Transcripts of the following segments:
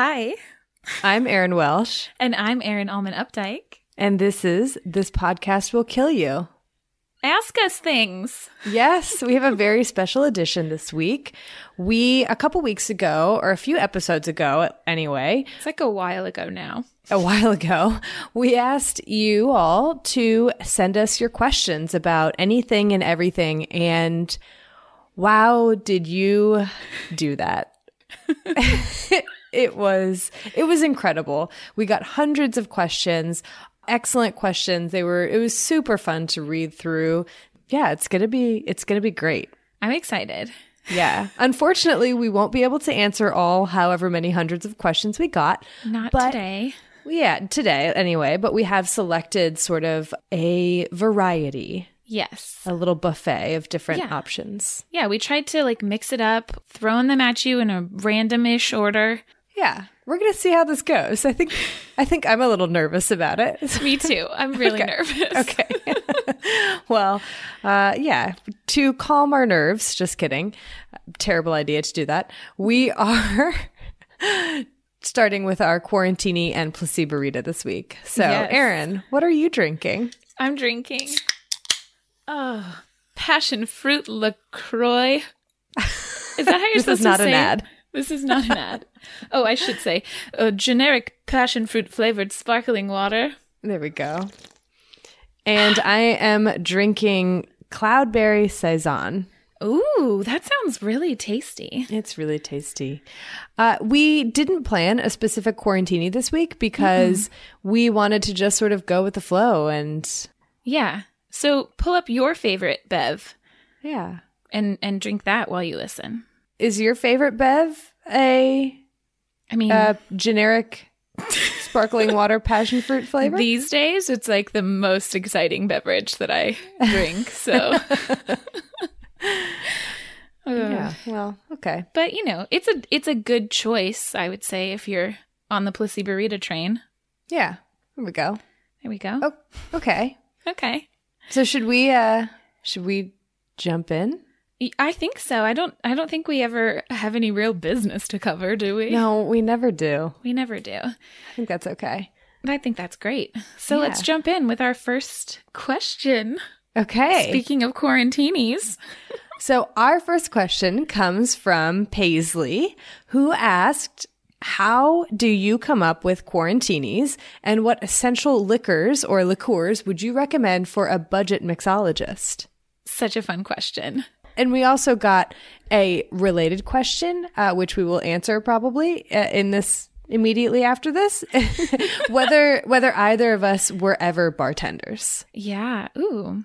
Hi, I'm Erin Welsh, and I'm Erin Allman Updike. and this is This Podcast Will Kill You. Ask us things. Yes, we have a very special edition this week. We, a couple weeks ago, or a few episodes ago anyway, It's like a while ago now. a while ago, we asked you all to send us your questions about anything and everything. And wow, did you do that? it was it was incredible. We got hundreds of questions, excellent questions. They were it was super fun to read through. Yeah, it's going to be it's going to be great. I'm excited. Yeah. Unfortunately, we won't be able to answer all however many hundreds of questions we got. Not today. Yeah, today anyway, but we have selected sort of a variety, Yes. a little buffet of different Yeah. options. Yeah, we tried to like mix it up, throwing them at you in a random-ish order. Yeah, we're going to see how this goes. I think I think I'm a little nervous about it. Me too. I'm really Okay. nervous. Okay. well, uh, yeah, to calm our nerves, just kidding. Terrible idea to do that. We are starting with our quarantini and placeborita this week. So, Yes. Erin, what are you drinking? I'm drinking oh, passion fruit LaCroix. Is that how you're This supposed is not to an say it? ad. This is not an ad. Oh, I should say a generic passion fruit flavored sparkling water. There we go. And I am drinking Cloudberry Saison. Ooh, that sounds really tasty. It's really tasty. Uh, we didn't plan a specific quarantini this week because we wanted to just sort of go with the flow and Yeah. So pull up your favorite bev yeah. and and drink that while you listen. Is your favorite bev a I mean, uh, generic sparkling water passion fruit flavor? these days it's like the most exciting beverage that I drink. So yeah. Well, okay. But you know, it's a it's a good choice, I would say, if you're on the placebo burrito train. Yeah. Here we go. There we go. Oh, okay. Okay. So should we uh should we jump in? I think so. I don't I don't think we ever have any real business to cover, do we? No, we never do. We never do. I think that's okay. I think that's great. So Yeah. let's jump in with our first question. Okay. Speaking of quarantinis, So, our first question comes from Paisley, who asked, How do you come up with quarantinis and what essential liquors or liqueurs would you recommend for a budget mixologist? such a fun question. And we also got a related question, uh, which we will answer probably uh, in this immediately after this, whether whether either of us were ever bartenders. Yeah. Ooh.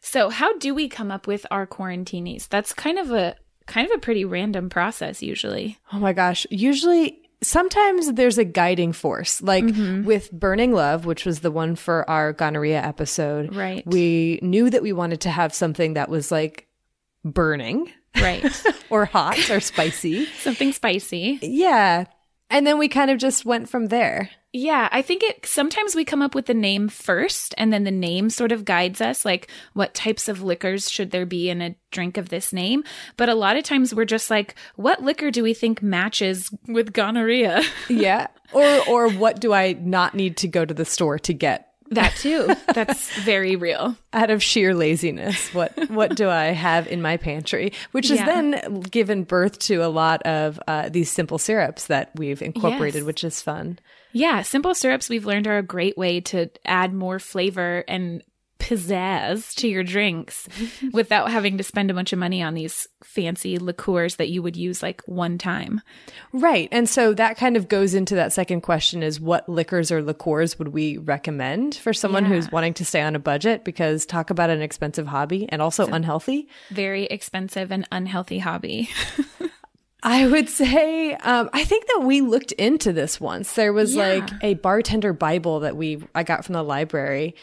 So how do we come up with our quarantinis? That's kind of a kind of a pretty random process usually. Oh my gosh. Usually, sometimes there's a guiding force. Like with Burning Love, which was the one for our gonorrhea episode. Right. We knew that we wanted to have something that was like burning Right. or hot or spicy. Something spicy. Yeah. And then we kind of just went from there. Yeah, I think it sometimes we come up with the name first and then the name sort of guides us like what types of liquors should there be in a drink of this name, but a lot of times we're just like what liquor do we think matches with gonorrhea? Yeah. Or or what do I not need to go to the store to get that too. That's very real. out of sheer laziness? What what do I have in my pantry? Which has Yeah. then given birth to a lot of uh, these simple syrups that we've incorporated, Yes. which is fun. Yeah, simple syrups we've learned are a great way to add more flavor and pizzazz to your drinks without having to spend a bunch of money on these fancy liqueurs that you would use like one time. Right. And so that kind of goes into that second question is what liquors or liqueurs would we recommend for someone Yeah. who's wanting to stay on a budget? Because talk about an expensive hobby and also unhealthy. Very expensive and unhealthy hobby. I would say, um, I think that we looked into this once. There was Yeah. like a bartender Bible that we I got from the library,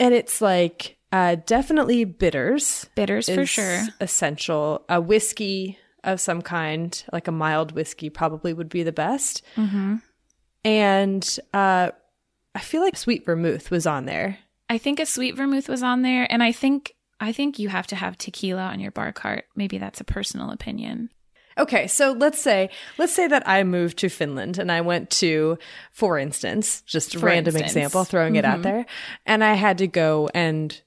and it's like uh, definitely bitters. Bitters for sure. essential. A whiskey of some kind, like a mild whiskey, probably would be the best. Mm-hmm. And uh, I feel like sweet vermouth was on there. I think a sweet vermouth was on there, and I think I think you have to have tequila on your bar cart. Maybe that's a personal opinion. Okay, so let's say let's say that I moved to Finland and I went to, for instance, just a For random instance. example, throwing it out mm-hmm. there, and I had to go and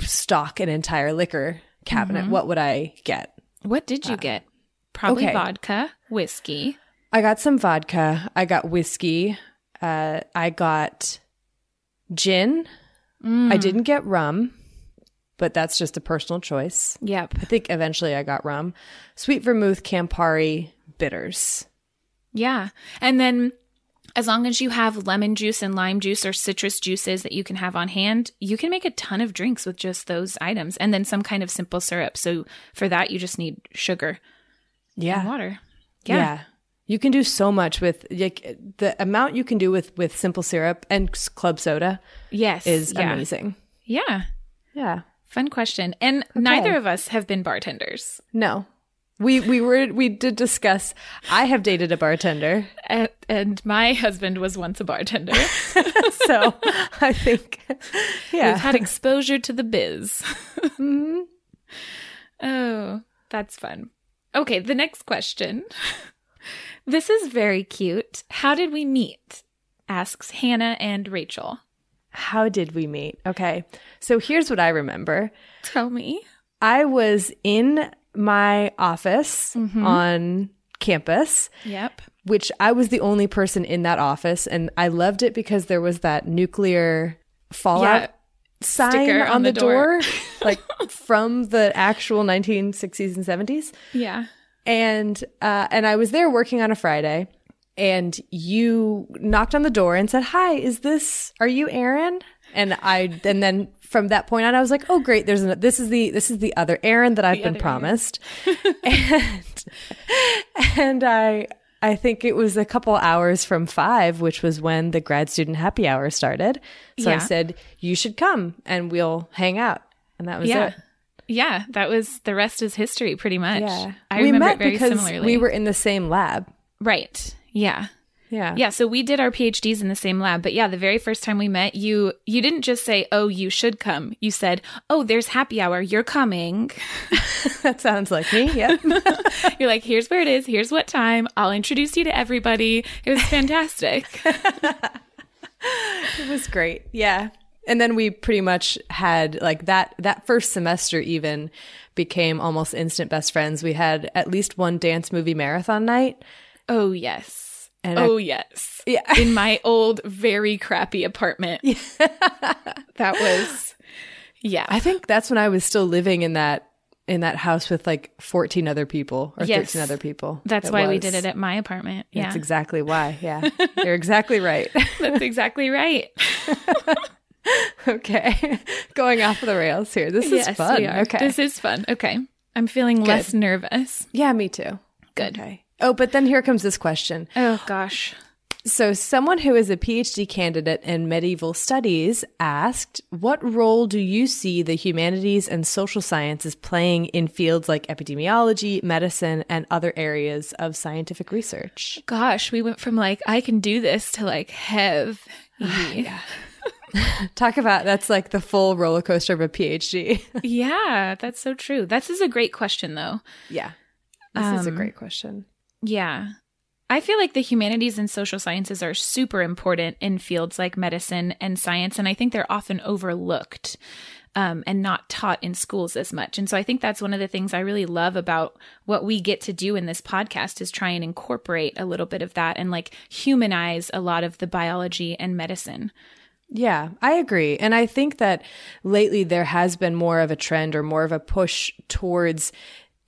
stock an entire liquor cabinet. Mm-hmm. What would I get? What did you uh, get? Probably okay. vodka, whiskey. I got some vodka. I got whiskey. Uh, I got gin. I mm. didn't get rum, but that's just a personal choice. Yep. I think eventually I got rum. Sweet vermouth, Campari, bitters. Yeah. And then as long as you have lemon juice and lime juice or citrus juices that you can have on hand, you can make a ton of drinks with just those items and then some kind of simple syrup. So for that, you just need sugar and Yeah. water. Yeah. Yeah. You can do so much with like the amount you can do with with simple syrup and club soda Yes. is yeah. amazing. Yeah. Yeah. Fun question. And neither of us have been bartenders. No. We we were we did discuss I have dated a bartender. And, and my husband was once a bartender. So I think yeah. We've had exposure to the biz. Mm-hmm. Oh, that's fun. Okay, the next question. This is very cute. How did we meet? Asks Hannah and Rachel. How did we meet? Okay. So here's what I remember. Tell me. I was in my office Mm-hmm. on campus, Yep. which I was the only person in that office. And I loved it because there was that nuclear fallout Yeah. sign Sticker on, on the, the door, door. like from the actual 1960s and 70s. Yeah. And uh, and I was there working on a Friday, and you knocked on the door and said, "Hi, is this? Are you Erin?" And I and then from that point on, I was like, "Oh, great! There's an, this is the this is the other Erin that I've been promised." and and I I think it was a couple hours from five, which was when the grad student happy hour started. So I said, "You should come, and we'll hang out." And that was Yeah. it. Yeah, that was the rest is history pretty much. Yeah, I we remember met it very because similarly. we were in the same lab. right. Yeah. Yeah. Yeah, so we did our PhDs in the same lab, but yeah, the very first time we met, you you didn't just say, "Oh, you should come." You said, "Oh, there's happy hour. You're coming." That sounds like me. Yeah. You're like, "Here's where it is. Here's what time. I'll introduce you to everybody." It was fantastic. it was great. Yeah. And then we pretty much had like that that first semester even became almost instant best friends. We had at least one dance movie marathon night. Oh yes. And oh I- yes. Yeah. In my old, very crappy apartment. Yeah. that was. Yeah. I think that's when I was still living in that in that house with like 14 other people or Yes. 13 other people. That's It why we did it at my apartment. Yeah. That's exactly why. Yeah. You're exactly right. That's exactly right. okay. Going off the rails here. This is fun. Okay. This is fun. Okay. I'm feeling less nervous. yeah, me too. Good. Okay. Oh, but then here comes this question. Oh gosh. So, someone who is a PhD candidate in medieval studies asked, What role do you see the humanities and social sciences playing in fields like epidemiology, medicine, and other areas of scientific research? Gosh, we went from like I can do this to like have yeah. Talk about that's like the full roller coaster of a PhD. yeah, that's so true. This is a great question though. yeah. This is a Um, great question. Yeah. I feel like the humanities and social sciences are super important in fields like medicine and science, and I think they're often overlooked um, and not taught in schools as much. And so I think that's one of the things I really love about what we get to do in this podcast is try and incorporate a little bit of that and like humanize a lot of the biology and medicine. Yeah, I agree. And I think that lately there has been more of a trend or more of a push towards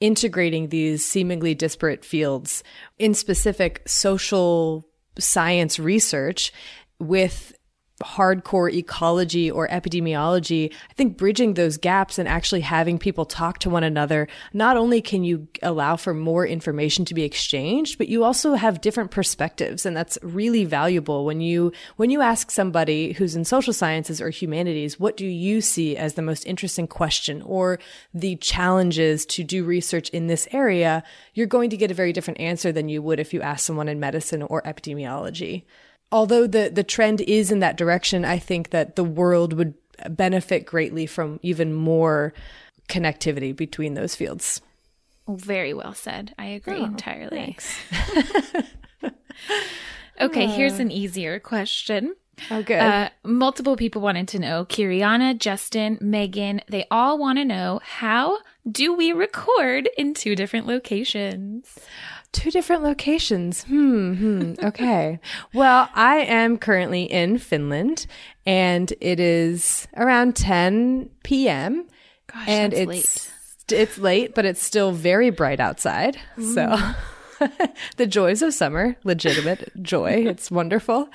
integrating these seemingly disparate fields in specific social science research with hardcore ecology or epidemiology, I think bridging those gaps and actually having people talk to one another, not only can you allow for more information to be exchanged, but you also have different perspectives. And that's really valuable when you, when you ask somebody who's in social sciences or humanities, what do you see as the most interesting question or the challenges to do research in this area? You're going to get a very different answer than you would if you ask someone in medicine or epidemiology although the the trend is in that direction, I think that the world would benefit greatly from even more connectivity between those fields. Very well said. I agree Oh, entirely. okay, here's an easier question. Oh, good. Uh, multiple people wanted to know. Kiriana, Justin, Megan, they all want to know how do we record in two different locations? Two different locations. Hmm. hmm. Okay. well, I am currently in Finland, and it is around 10 p.m. Gosh, and it's it's late, but it's still very bright outside. So the joys of summer, legitimate joy. It's wonderful.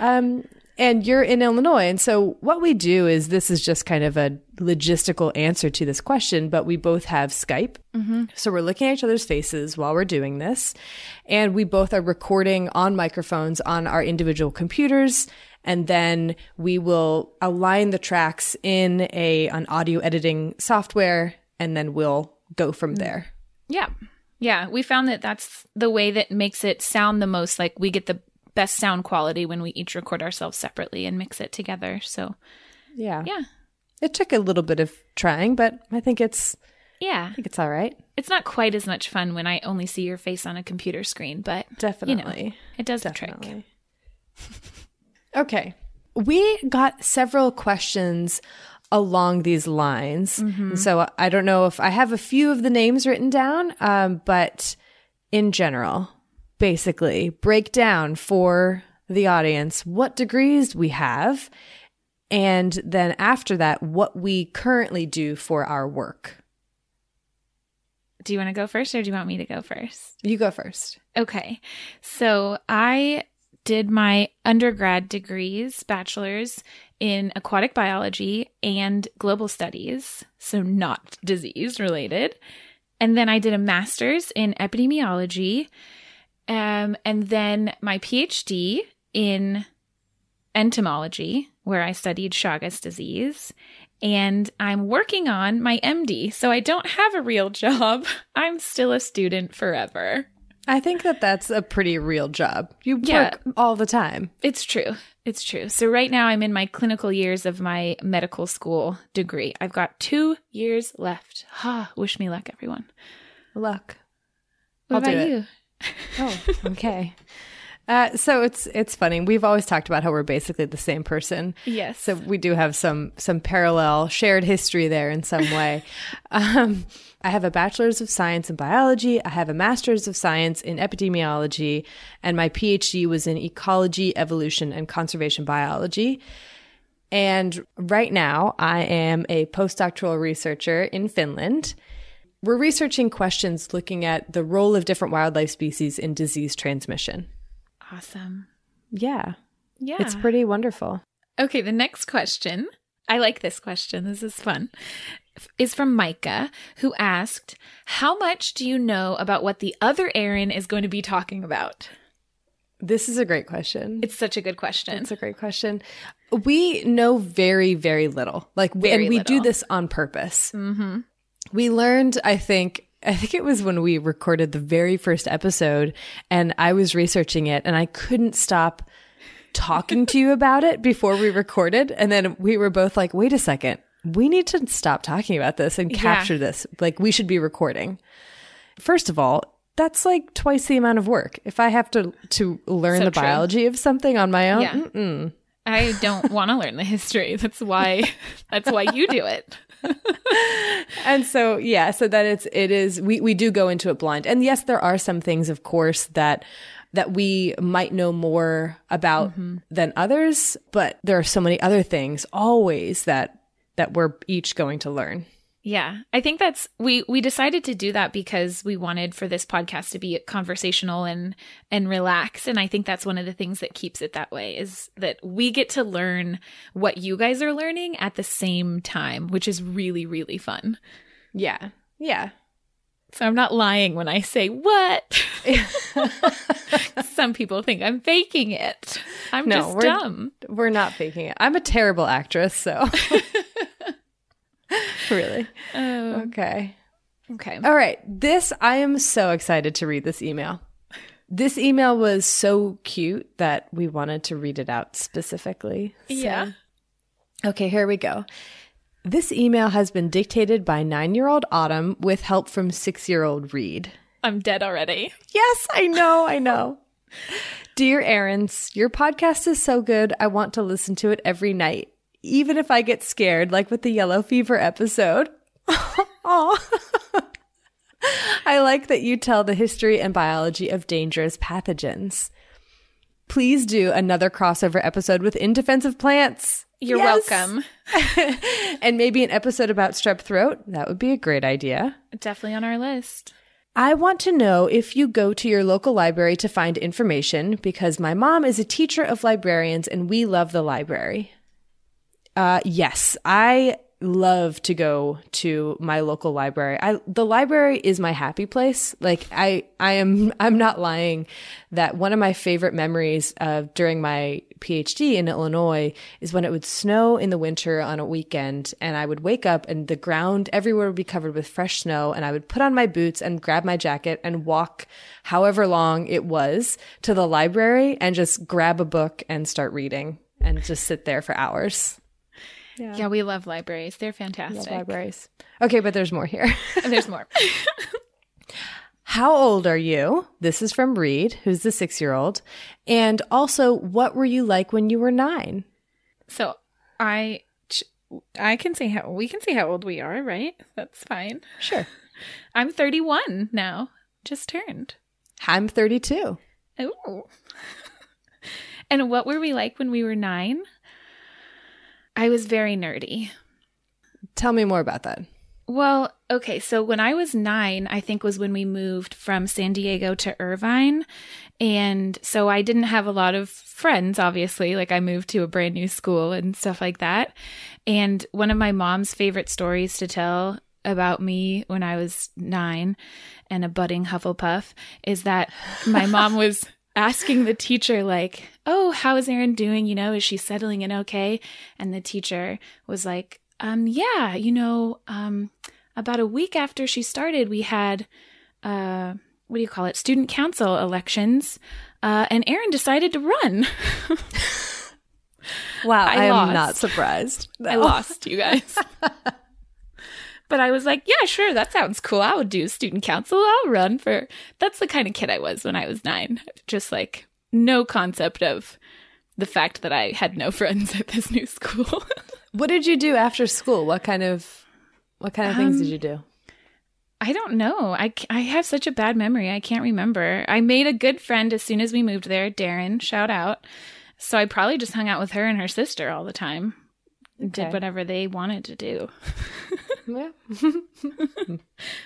Um, and you're in Illinois. And so what we do is this is just kind of a logistical answer to this question, but we both have Skype. Mm-hmm. So we're looking at each other's faces while we're doing this. And we both are recording on microphones on our individual computers. And then we will align the tracks in a an audio editing software, and then we'll go from mm. there. Yeah. Yeah. We found that that's the way that makes it sound the most like we get the best sound quality when we each record ourselves separately and mix it together. So, Yeah. yeah. It took a little bit of trying, but I think it's Yeah. I think it's all right. It's not quite as much fun when I only see your face on a computer screen, but Definitely. you know, it does the trick. Okay. We got several questions along these lines. And so I don't know if I have a few of the names written down, um, but in general, basically, break down for the audience what degrees we have. And then after that, what we currently do for our work. Do you want to go first or do you want me to go first? You go first. Okay. So I did my undergrad degrees, bachelor's in aquatic biology and global studies, so not disease related. And then I did a master's in epidemiology. Um, and then my PhD in entomology, where I studied Chagas disease. And I'm working on my MD, so I don't have a real job. I'm still a student forever. I think that that's a pretty real job. You Yeah. work all the time. It's true. It's true. So right now I'm in my clinical years of my medical school degree. I've got two years left. Ha! Wish me luck, everyone. Luck. What I'll about you? Oh, okay. Uh, so it's it's funny. We've always talked about how we're basically the same person. Yes. So we do have some some parallel shared history there in some way. um, I have a bachelor's of science in biology. I have a master's of science in epidemiology, and my PhD was in ecology, evolution, and conservation biology. And right now, I am a postdoctoral researcher in Finland. We're researching questions looking at the role of different wildlife species in disease transmission. Awesome. Yeah, Yeah. it's pretty wonderful. Okay, the next question. I like this question. This is fun. Is from Micah, who asked, How much do you know about what the other Erin is going to be talking about? This is a great question. It's such a good question. It's a great question. We know very, very little. Like, Very and we do this on purpose. Mm-hmm. We learned, I think, I think it was when we recorded the very first episode, and I was researching it, and I couldn't stop talking to you about it before we recorded, and then we were both like, "Wait a second, we need to stop talking about this and Yeah. capture this. Like, we should be recording." First of all. That's like twice the amount of work. If I have to to learn So the true. biology of something on my own, Yeah. I don't want to learn the history. That's why that's why you do it. and so yeah so that it's it is we we do go into it blind and yes there are some things of course that that we might know more about mm-hmm. than others but there are so many other things always that that we're each going to learn Yeah, I think that's we we decided to do that because we wanted for this podcast to be conversational and and relax and I think that's one of the things that keeps it that way is that we get to learn what you guys are learning at the same time, which is really really fun. yeah yeah So I'm not lying when I say what. Some people think I'm faking it. I'm No, just we're- dumb. we're not faking it i'm a terrible actress so really Oh, okay okay. All right. This, I am so excited to read this email. This email was so cute that we wanted to read it out specifically. So- Yeah. Okay, here we go. This email has been dictated by nine year old Autumn with help from six year old Reed. I'm dead already. Yes, I know, I know. Dear Erins, your podcast is so good. I want to listen to it every night, even if I get scared, like with the yellow fever episode. I like that you tell the history and biology of dangerous pathogens. Please do another crossover episode with In Defense of Plants. You're Yes. welcome. And maybe an episode about strep throat. That would be a great idea. Definitely on our list. I want to know if you go to your local library to find information because my mom is a teacher of librarians and we love the library. Uh, yes, I love to go to my local library. I the library is my happy place. Like I I am I'm not lying that one of my favorite memories of during my PhD in Illinois is when it would snow in the winter on a weekend and I would wake up and the ground everywhere would be covered with fresh snow and I would put on my boots and grab my jacket and walk however long it was to the library and just grab a book and start reading and just sit there for hours. Yeah, we love libraries. They're Love fantastic. libraries. Okay, but there's more here. And there's more. How old are you? This is from Reed, who's the six year old. And also, what were you like when you were nine? so I I can say how we can say how old we are, right? That's fine. Sure. I'm 31 now. Just turned. I'm 32. Oh. and what were we like when we were 9? I was very nerdy. Tell me more about that. Well, okay, so when I was nine, I think was when we moved from San Diego to Irvine. And so I didn't have a lot of friends, obviously. Like I moved to a brand new school and stuff like that. And one of my mom's favorite stories to tell about me when I was nine and a budding Hufflepuff is that my mom was asking the teacher, like, Oh, how is Erin doing? You know, is she settling in okay? And the teacher was like, um, yeah, you know, um, about a week after she started, we had, uh, what do you call it? Student council elections. Uh, and Erin decided to run. Wow, I I, am not surprised. I lost, you guys. but I was like, yeah, sure, that sounds cool. I would do student council. I'll run for. That's the kind of kid I was when I was nine. Just like no concept of the fact that I had no friends at this new school. What did you do after school? What kind of what kind of things did um, you do? I don't know. I, I have such a bad memory. I can't remember. I made a good friend as soon as we moved there, Darren, shout out. So I probably just hung out with her and her sister all the time. Okay. Did whatever they wanted to do. Yeah.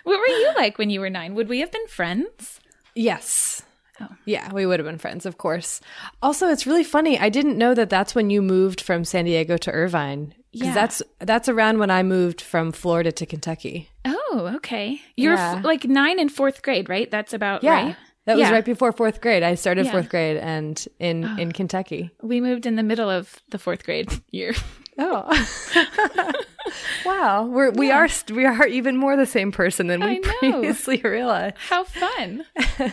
What were you like when you were nine? Would we have been friends? Yes. Oh. Yeah, we would have been friends, of course. Also, it's really funny. I didn't know that that's when you moved from San Diego to Irvine. Yeah. that's that's around when I moved from Florida to Kentucky. Oh, okay. You're Yeah. f- like nine in fourth grade, right? That's about Yeah, right. that was Yeah. right before fourth grade. I started Yeah. fourth grade and in in Kentucky. We moved in the middle of the fourth grade year. Oh, wow! We're we are we are even more the same person than we know. previously realized. How fun.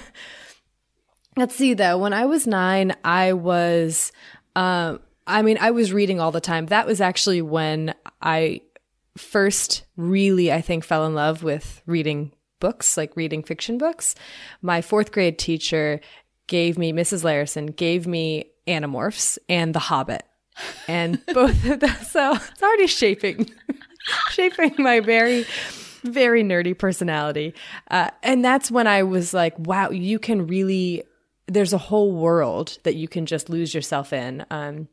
Let's see though. When I was nine, I was, um, I mean, I was reading all the time. That was actually when I first really, I think, fell in love with reading books, like reading fiction books. My fourth grade teacher gave me, Mrs. Larison gave me Animorphs and The Hobbit. And both of those, so it's already shaping, shaping my very, very nerdy personality. Uh, and that's when I was like, wow, you can really, there's a whole world that you can just lose yourself in. Um,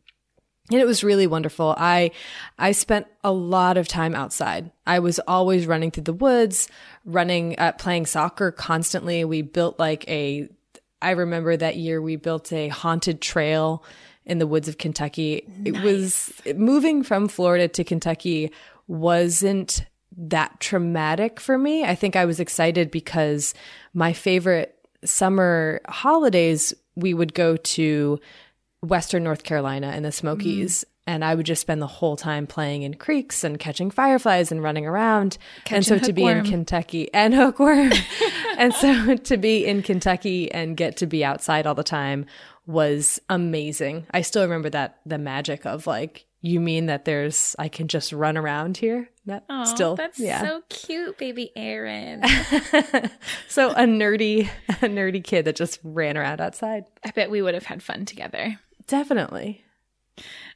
and it was really wonderful. I I spent a lot of time outside. I was always running through the woods, running uh, playing soccer constantly. We built like a I remember that year we built a haunted trail in the woods of Kentucky. It was moving from Florida to Kentucky wasn't that traumatic for me. I think I was excited because my favorite summer holidays we would go to Western North Carolina in the Smokies. And I would just spend the whole time playing in creeks and catching fireflies and running around. and so Catching to be in. Kentucky and hookworm. and so to be in Kentucky and get to be outside all the time was amazing. I still remember that the magic of like, you mean that there's I can just run around here? That Oh, still that's yeah. so cute, baby Erin. so a nerdy a nerdy kid that just ran around outside. I bet we would have had fun together. Definitely.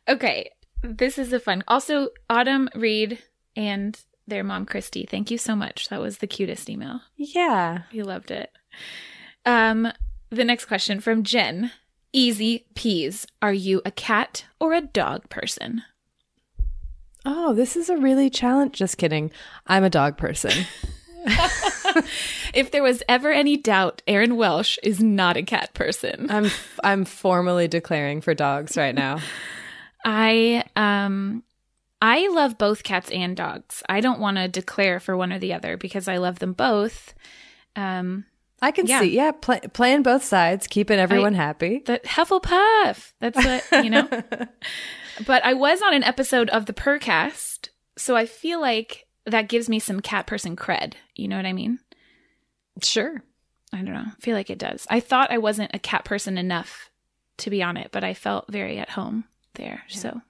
Okay, this is a fun. Also, Autumn, Reed, and their mom, Christy. Thank you so much. That was the cutest email. Yeah. You loved it. Um, the next question from Jen. Easy peas. Are you a cat or a dog person? Oh, this is a really challenge. Just kidding. I'm a dog person. If there was ever any doubt, Erin Welsh is not a cat person. I'm I'm formally declaring for dogs right now. I um I love both cats and dogs. I don't want to declare for one or the other because I love them both. Um I can Yeah. see, yeah, play, playing both sides, keeping everyone happy. the Hufflepuff. That's what, you know. but I was on an episode of the Purrcast, so I feel like that gives me some cat person cred. You know what I mean? Sure. I don't know. I feel like it does. I thought I wasn't a cat person enough to be on it, but I felt very at home there. So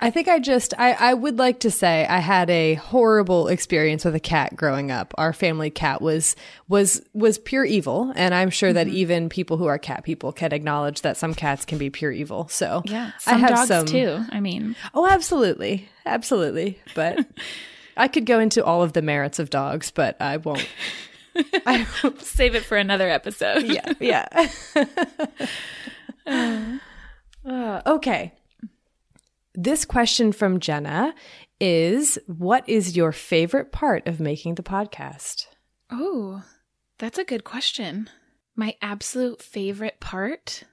I think I just I, I would like to say I had a horrible experience with a cat growing up. Our family cat was was was pure evil, and I'm sure that even people who are cat people can acknowledge that some cats can be pure evil. So yeah, I have dogs some too. I mean, Oh, absolutely, absolutely. But I could go into all of the merits of dogs, but I won't. I will save it for another episode. yeah, yeah. Uh, okay. This question from Jenna is What is your favorite part of making the podcast? Oh, that's a good question. My absolute favorite part?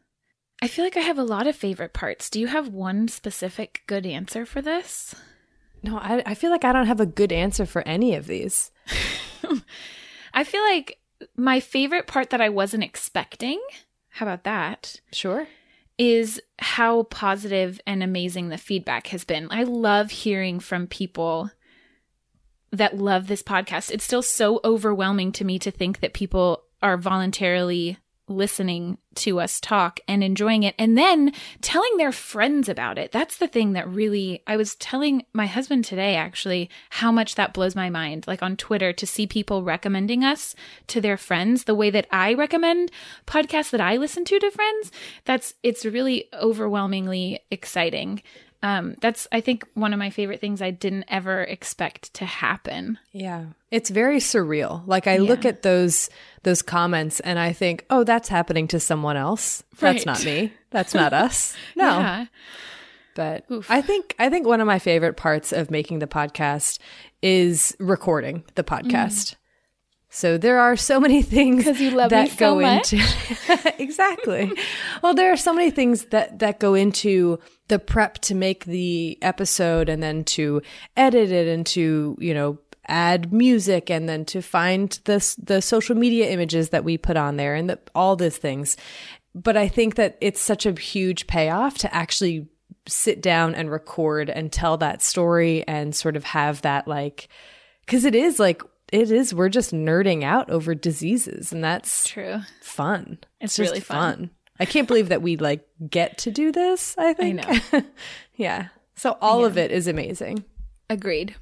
I feel like I have a lot of favorite parts. Do you have one specific good answer for this? No, I, I feel like I don't have a good answer for any of these. I feel like my favorite part that I wasn't expecting, how about that, Sure. Is how positive and amazing the feedback has been. I love hearing from people that love this podcast. It's still so overwhelming to me to think that people are voluntarily listening to us talk and enjoying it and then telling their friends about it. That's the thing that really, I was telling my husband today actually how much that blows my mind, like on Twitter to see people recommending us to their friends the way that I recommend podcasts that I listen to to friends. That's, it's really overwhelmingly exciting. Um, that's, I think, one of my favorite things I didn't ever expect to happen. Yeah. It's very surreal. Like I look at those those comments and I think, "Oh, that's happening to someone else. That's not me. That's not us." No. Yeah. But Oof. I think I think one of my favorite parts of making the podcast is recording the podcast. So there are so many things that so go much. into exactly. well, there are so many things that that go into the prep to make the episode, and then to edit it, and to you know add music, and then to find the the social media images that we put on there, and the, all these things. But I think that it's such a huge payoff to actually sit down and record and tell that story and sort of have that like because it is like it is we're just nerding out over diseases and that's True. fun It's really fun. i can't believe that we like get to do this i think know. yeah so all of it is amazing Agreed.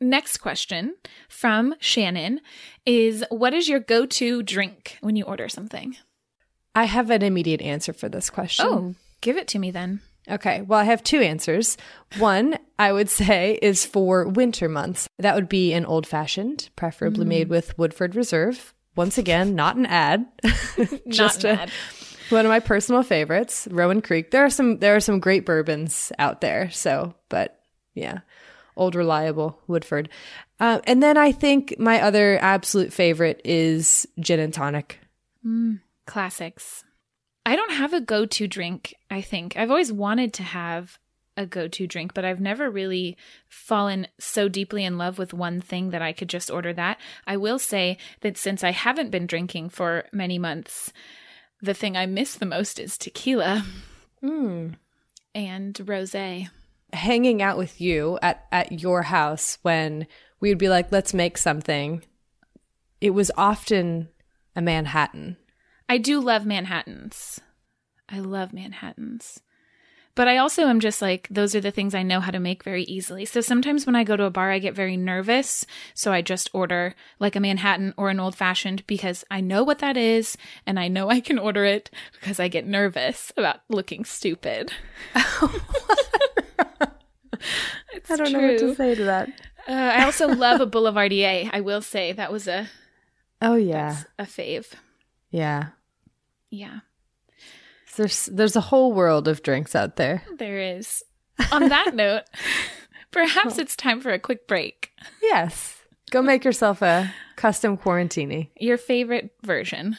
Next question from Shannon is What is your go to drink when you order something? i have an immediate answer for this question Oh, give it to me then. Okay. Well, I have two answers. One, I would say, is for winter months. That would be an old fashioned, preferably Mm. made with Woodford Reserve. Once again, not an ad. Just Not a- bad. one of my personal favorites, Rowan Creek. There are some there are some great bourbons out there. So, but yeah, old reliable Woodford. Uh, and then I think my other absolute favorite is gin and tonic. Classics. I don't have a go to drink, I think. I've always wanted to have a go to drink, but I've never really fallen so deeply in love with one thing that I could just order that. I will say that since I haven't been drinking for many months, the thing I miss the most is tequila hmm. and rose. hanging out with you at, at your house when we would be like, let's make something, it was often a Manhattan. I do love Manhattans. I love Manhattans. But I also am just like, those are the things I know how to make very easily. So sometimes when I go to a bar, I get very nervous. So I just order like a Manhattan or an old fashioned because I know what that is and I know I can order it because I get nervous about looking stupid. it's true. Know what to say to that. Uh, I also love a Boulevardier. I will say that was a, Oh yeah, a fave. yeah. Yeah. There's there's a whole world of drinks out there. There is. On that note, perhaps it's time for a quick break. Yes, go make yourself a custom quarantini. Your favorite version.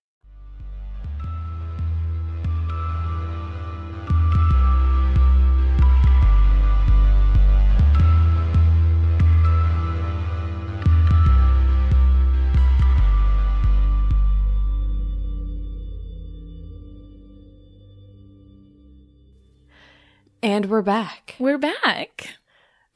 And we're back. We're back.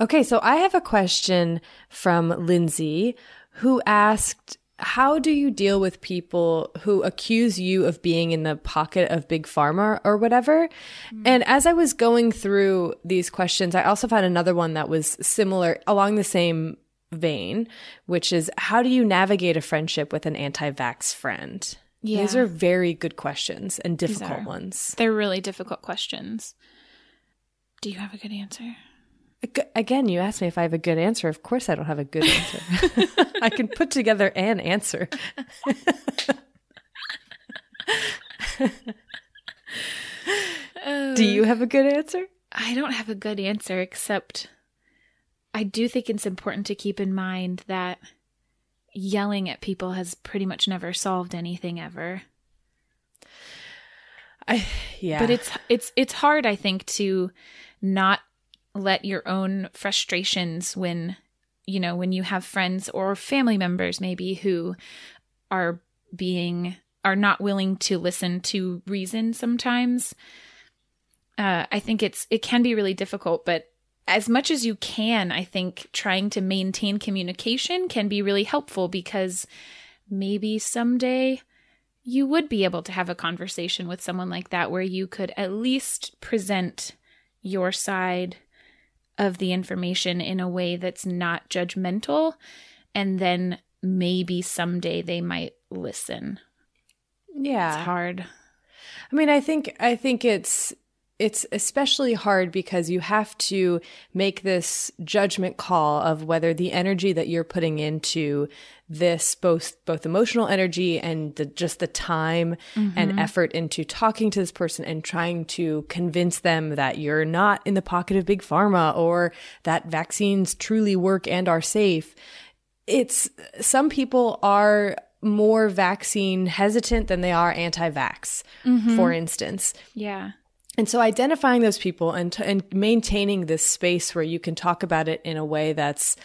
Okay, so I have a question from Lindsay who asked how do you deal with people who accuse you of being in the pocket of big pharma or whatever? Hmm. And as I was going through these questions, I also found another one that was similar along the same vein, which is how do you navigate a friendship with an anti vax friend? Yeah. These are very good questions and difficult ones. They're really difficult questions. Do you have a good answer? Again, you asked me if I have a good answer. Of course, I don't have a good answer. I can put together an answer. Do you have a good answer? I don't have a good answer except I do think it's important to keep in mind that yelling at people has pretty much never solved anything ever. I yeah. But it's it's it's hard I think to not let your own frustrations when you know when you have friends or family members maybe who are being are not willing to listen to reason sometimes uh, I think it's it can be really difficult, but as much as you can, I think trying to maintain communication can be really helpful because maybe someday you would be able to have a conversation with someone like that where you could at least present your side of the information in a way that's not judgmental and then maybe someday they might listen. yeah. It's hard. I mean, I think I think it's it's especially hard because you have to make this judgment call of whether the energy that you're putting into this both both emotional energy and the, just the time and mm-hmm. effort into talking to this person and trying to convince them that you're not in the pocket of big pharma or that vaccines truly work and are safe. It's some people are more vaccine hesitant than they are anti-vax mm-hmm. for instance. Yeah. And so identifying those people and t- and maintaining this space where you can talk about it in a way that's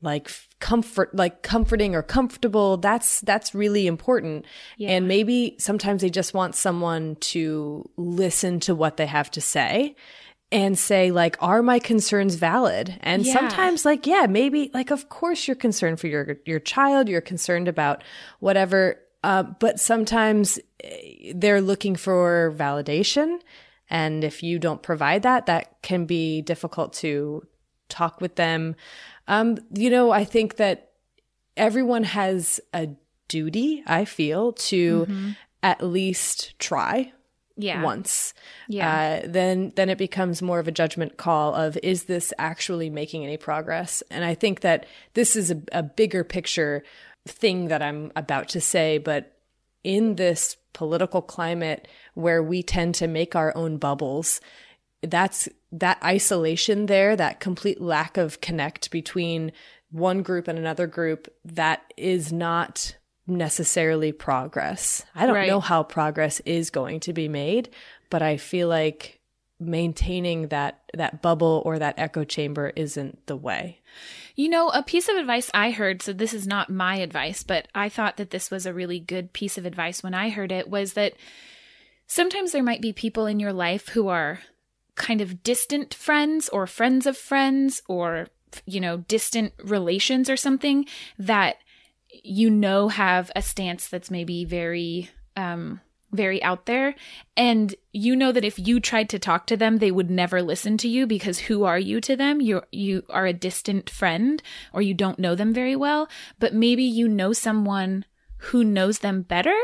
like comfort like comforting or comfortable that's that's really important. And maybe sometimes they just want someone to listen to what they have to say and say like are my concerns valid? And Yeah. sometimes like yeah maybe like of course you're concerned for your your child you're concerned about whatever uh, but sometimes eh, they're looking for validation and if you don't provide that that can be difficult to talk with them um, you know i think that everyone has a duty i feel to at least try Yeah. once. Yeah. Uh, then then it becomes more of a judgment call of is this actually making any progress? And I think that this is a, a bigger picture thing that I'm about to say, but in this political climate where we tend to make our own bubbles, that's that isolation there, that complete lack of connect between one group and another group, that is not necessarily progress. I don't Right. know how progress is going to be made, but I feel like maintaining that that bubble or that echo chamber isn't the way. You know, a piece of advice I heard, so this is not my advice, but I thought that this was a really good piece of advice when I heard it, was that sometimes there might be people in your life who are kind of distant friends or friends of friends or, you know, distant relations or something that you know have a stance that's maybe very, um, very out there. And you know that if you tried to talk to them they would never listen to you because who are you to them? You you are a distant friend or you don't know them very well but maybe you know someone who knows them better.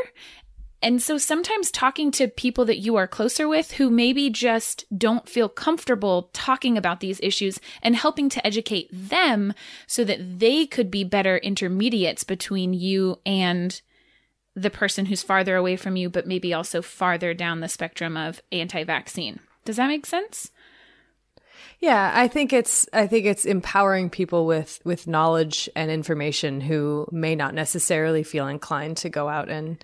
And so sometimes talking to people that you are closer with who maybe just don't feel comfortable talking about these issues and helping to educate them so that they could be better intermediates between you and the person who's farther away from you, but maybe also farther down the spectrum of anti vaccine. Does that make sense? Yeah, I think it's I think it's empowering people with with knowledge and information who may not necessarily feel inclined to go out and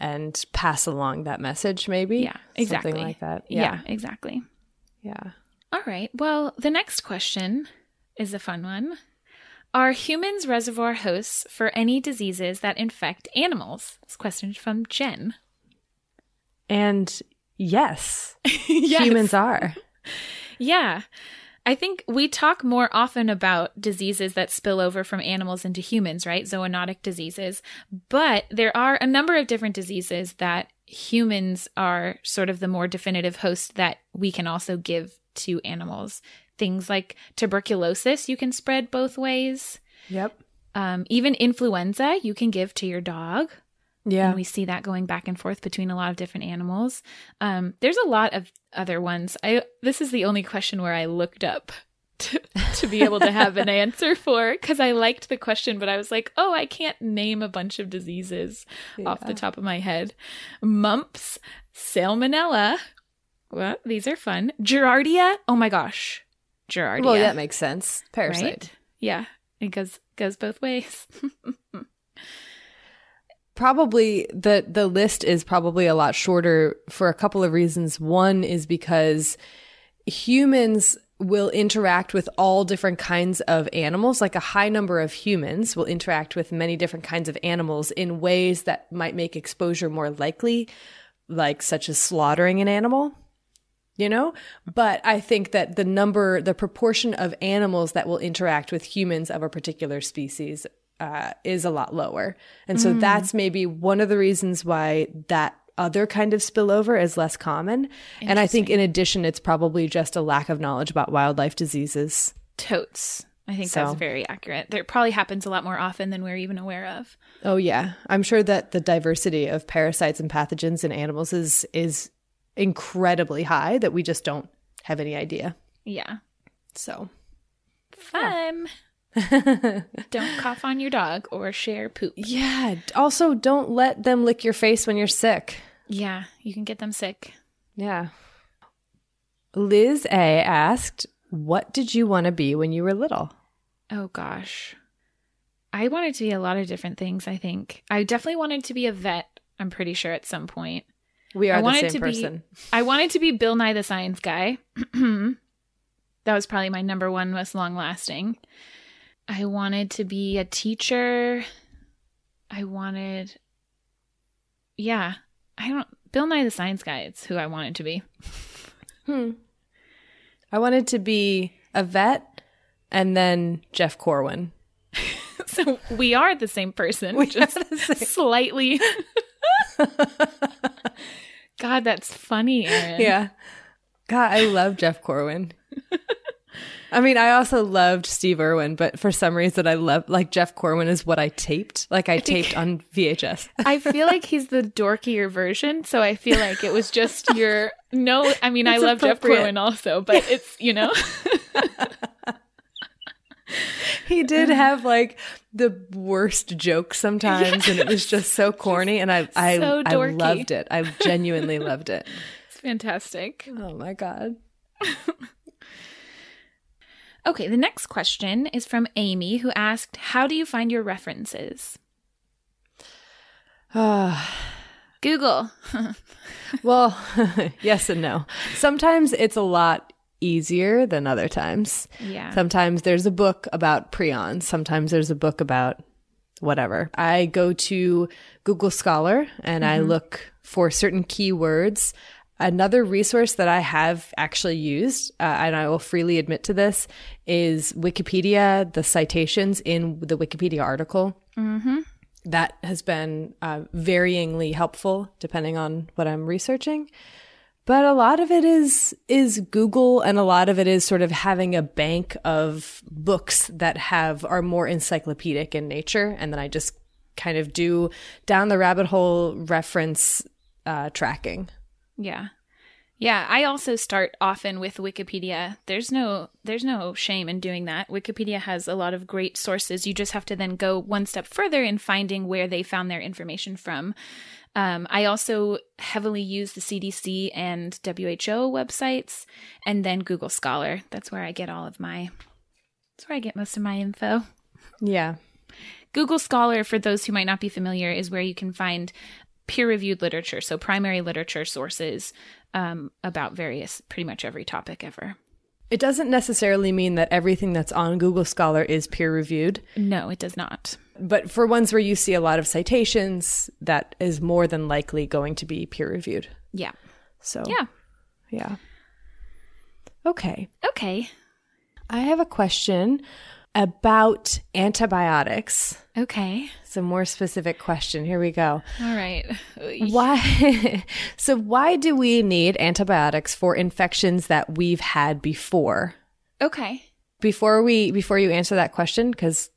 and pass along that message maybe. Yeah, exactly. Something like that. Yeah, Yeah. exactly. Yeah. All right. Well, the next question is a fun one. Are humans reservoir hosts for any diseases that infect animals? This question is from Jen. And yes, Yes. humans are. Yeah. I think we talk more often about diseases that spill over from animals into humans, right? Zoonotic diseases. But there are a number of different diseases that humans are sort of the more definitive host that we can also give to animals. Things like tuberculosis, you can spread both ways. Yep. Um, even influenza, you can give to your dog. Yeah. And we see that going back and forth between a lot of different animals. Um, there's a lot of other ones. I this is the only question where I looked up to, to be able to have an answer for because I liked the question, but I was like, oh, I can't name a bunch of diseases off the top of my head. Mumps, salmonella. Well, these are fun. Giardia. Oh my gosh, Giardia. Well, that makes sense. Parasite. right? Yeah, it goes goes both ways. probably the the list is probably a lot shorter for a couple of reasons. One is because humans will interact with all different kinds of animals like a high number of humans will interact with many different kinds of animals in ways that might make exposure more likely like such as slaughtering an animal you know? But i think that the number the proportion of animals that will interact with humans of a particular species uh, is a lot lower. And so that's maybe one of the reasons why that other kind of spillover is less common. And i think in addition it's probably just a lack of knowledge about wildlife diseases. Totes. I think So- that's very accurate. There probably happens a lot more often than we're even aware of. oh yeah. I'm sure that the diversity of parasites and pathogens in animals is is incredibly high that we just don't have any idea Yeah. so Fun. Don't cough on your dog or share poop. Yeah. Also, don't let them lick your face when you're sick. Yeah, you can get them sick. Yeah. Liz A asked, What did you want to be when you were little? Oh gosh. I wanted to be a lot of different things, I think. I definitely wanted to be a vet, I'm pretty sure at some point. We are I the wanted same to person. be I wanted to be Bill Nye the Science Guy. that was probably my number one most long lasting. I wanted to be a teacher. I wanted Yeah. I don't Bill Nye the Science Guy, it's who I wanted to be. Hmm. I wanted to be a vet and then Jeff Corwin. So we are the same person. We just same. slightly God, that's funny, Erin. Yeah. God, I love Jeff Corwin. I mean, I also loved Steve Irwin, but for some reason, I love like Jeff Corwin is what I taped. Like I taped on VHS. I feel like he's the dorkier version, so I feel like it was just your no. I mean, I love Jeff. Corwin also, but it's you know, he did have like the worst jokes sometimes, and it was just so corny. And I, I, So I loved it. I genuinely loved it. it's fantastic. Oh my god. Okay, the next question is from Amy, who asked, "How do you find your references?" Ah. Google. Well, yes and no. Sometimes it's a lot easier than other times. Yeah. Sometimes there's a book about prions. Sometimes there's a book about whatever. I go to Google Scholar and I look for certain keywords. Another resource that I have actually used, uh, and I will freely admit to this, is Wikipedia, the citations in the Wikipedia article. That has been uh, varyingly helpful depending on what I'm researching but a lot of it is is google and a lot of it is sort of having a bank of books that have are more encyclopedic in nature and then i just kind of do down the rabbit hole reference uh, tracking Yeah. Yeah, I also start often with Wikipedia. There's no there's no shame in doing that. Wikipedia has a lot of great sources. You just have to then go one step further in finding where they found their information from. Um, I also heavily use the CDC and WHO websites, and then Google Scholar. That's where I get all of my. That's where I get most of my info. yeah Google Scholar, for those who might not be familiar, is where you can find peer reviewed literature, so primary literature sources um, about various, pretty much every topic ever. It doesn't necessarily mean that everything that's on google scholar is peer reviewed No, it does not. but for ones where you see a lot of citations that is more than likely going to be peer reviewed Yeah. so Yeah. yeah okay Okay. I have a question about antibiotics. Okay. It's a more specific question. Here we go. All right. Why? so, why do we need antibiotics for infections that we've had before? Okay. Before we, before you answer that question, because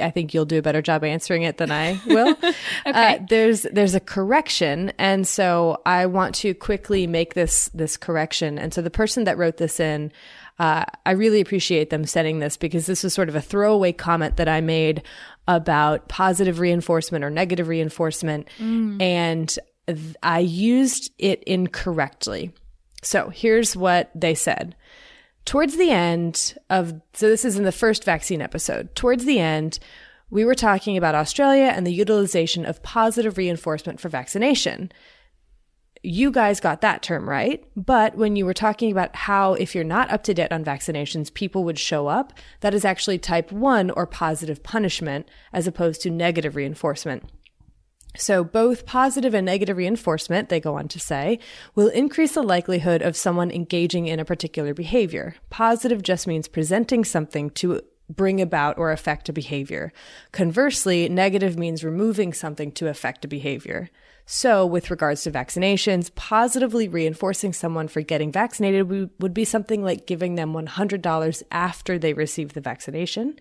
I think you'll do a better job answering it than I will. okay. Uh, there's there's a correction, and so I want to quickly make this this correction. And so the person that wrote this in, uh, I really appreciate them setting this because this was sort of a throwaway comment that I made about positive reinforcement or negative reinforcement, mm. and th- I used it incorrectly. So here's what they said. Towards the end of, so this is in the first vaccine episode, towards the end, we were talking about Australia and the utilization of positive reinforcement for vaccination. You guys got that term right. But when you were talking about how, if you're not up to date on vaccinations, people would show up, that is actually type one or positive punishment as opposed to negative reinforcement. So both positive and negative reinforcement, they go on to say, will increase the likelihood of someone engaging in a particular behavior. Positive just means presenting something to bring about or affect a behavior. Conversely, negative means removing something to affect a behavior. So, with regards to vaccinations, positively reinforcing someone for getting vaccinated would be something like giving them $100 after they receive the vaccination.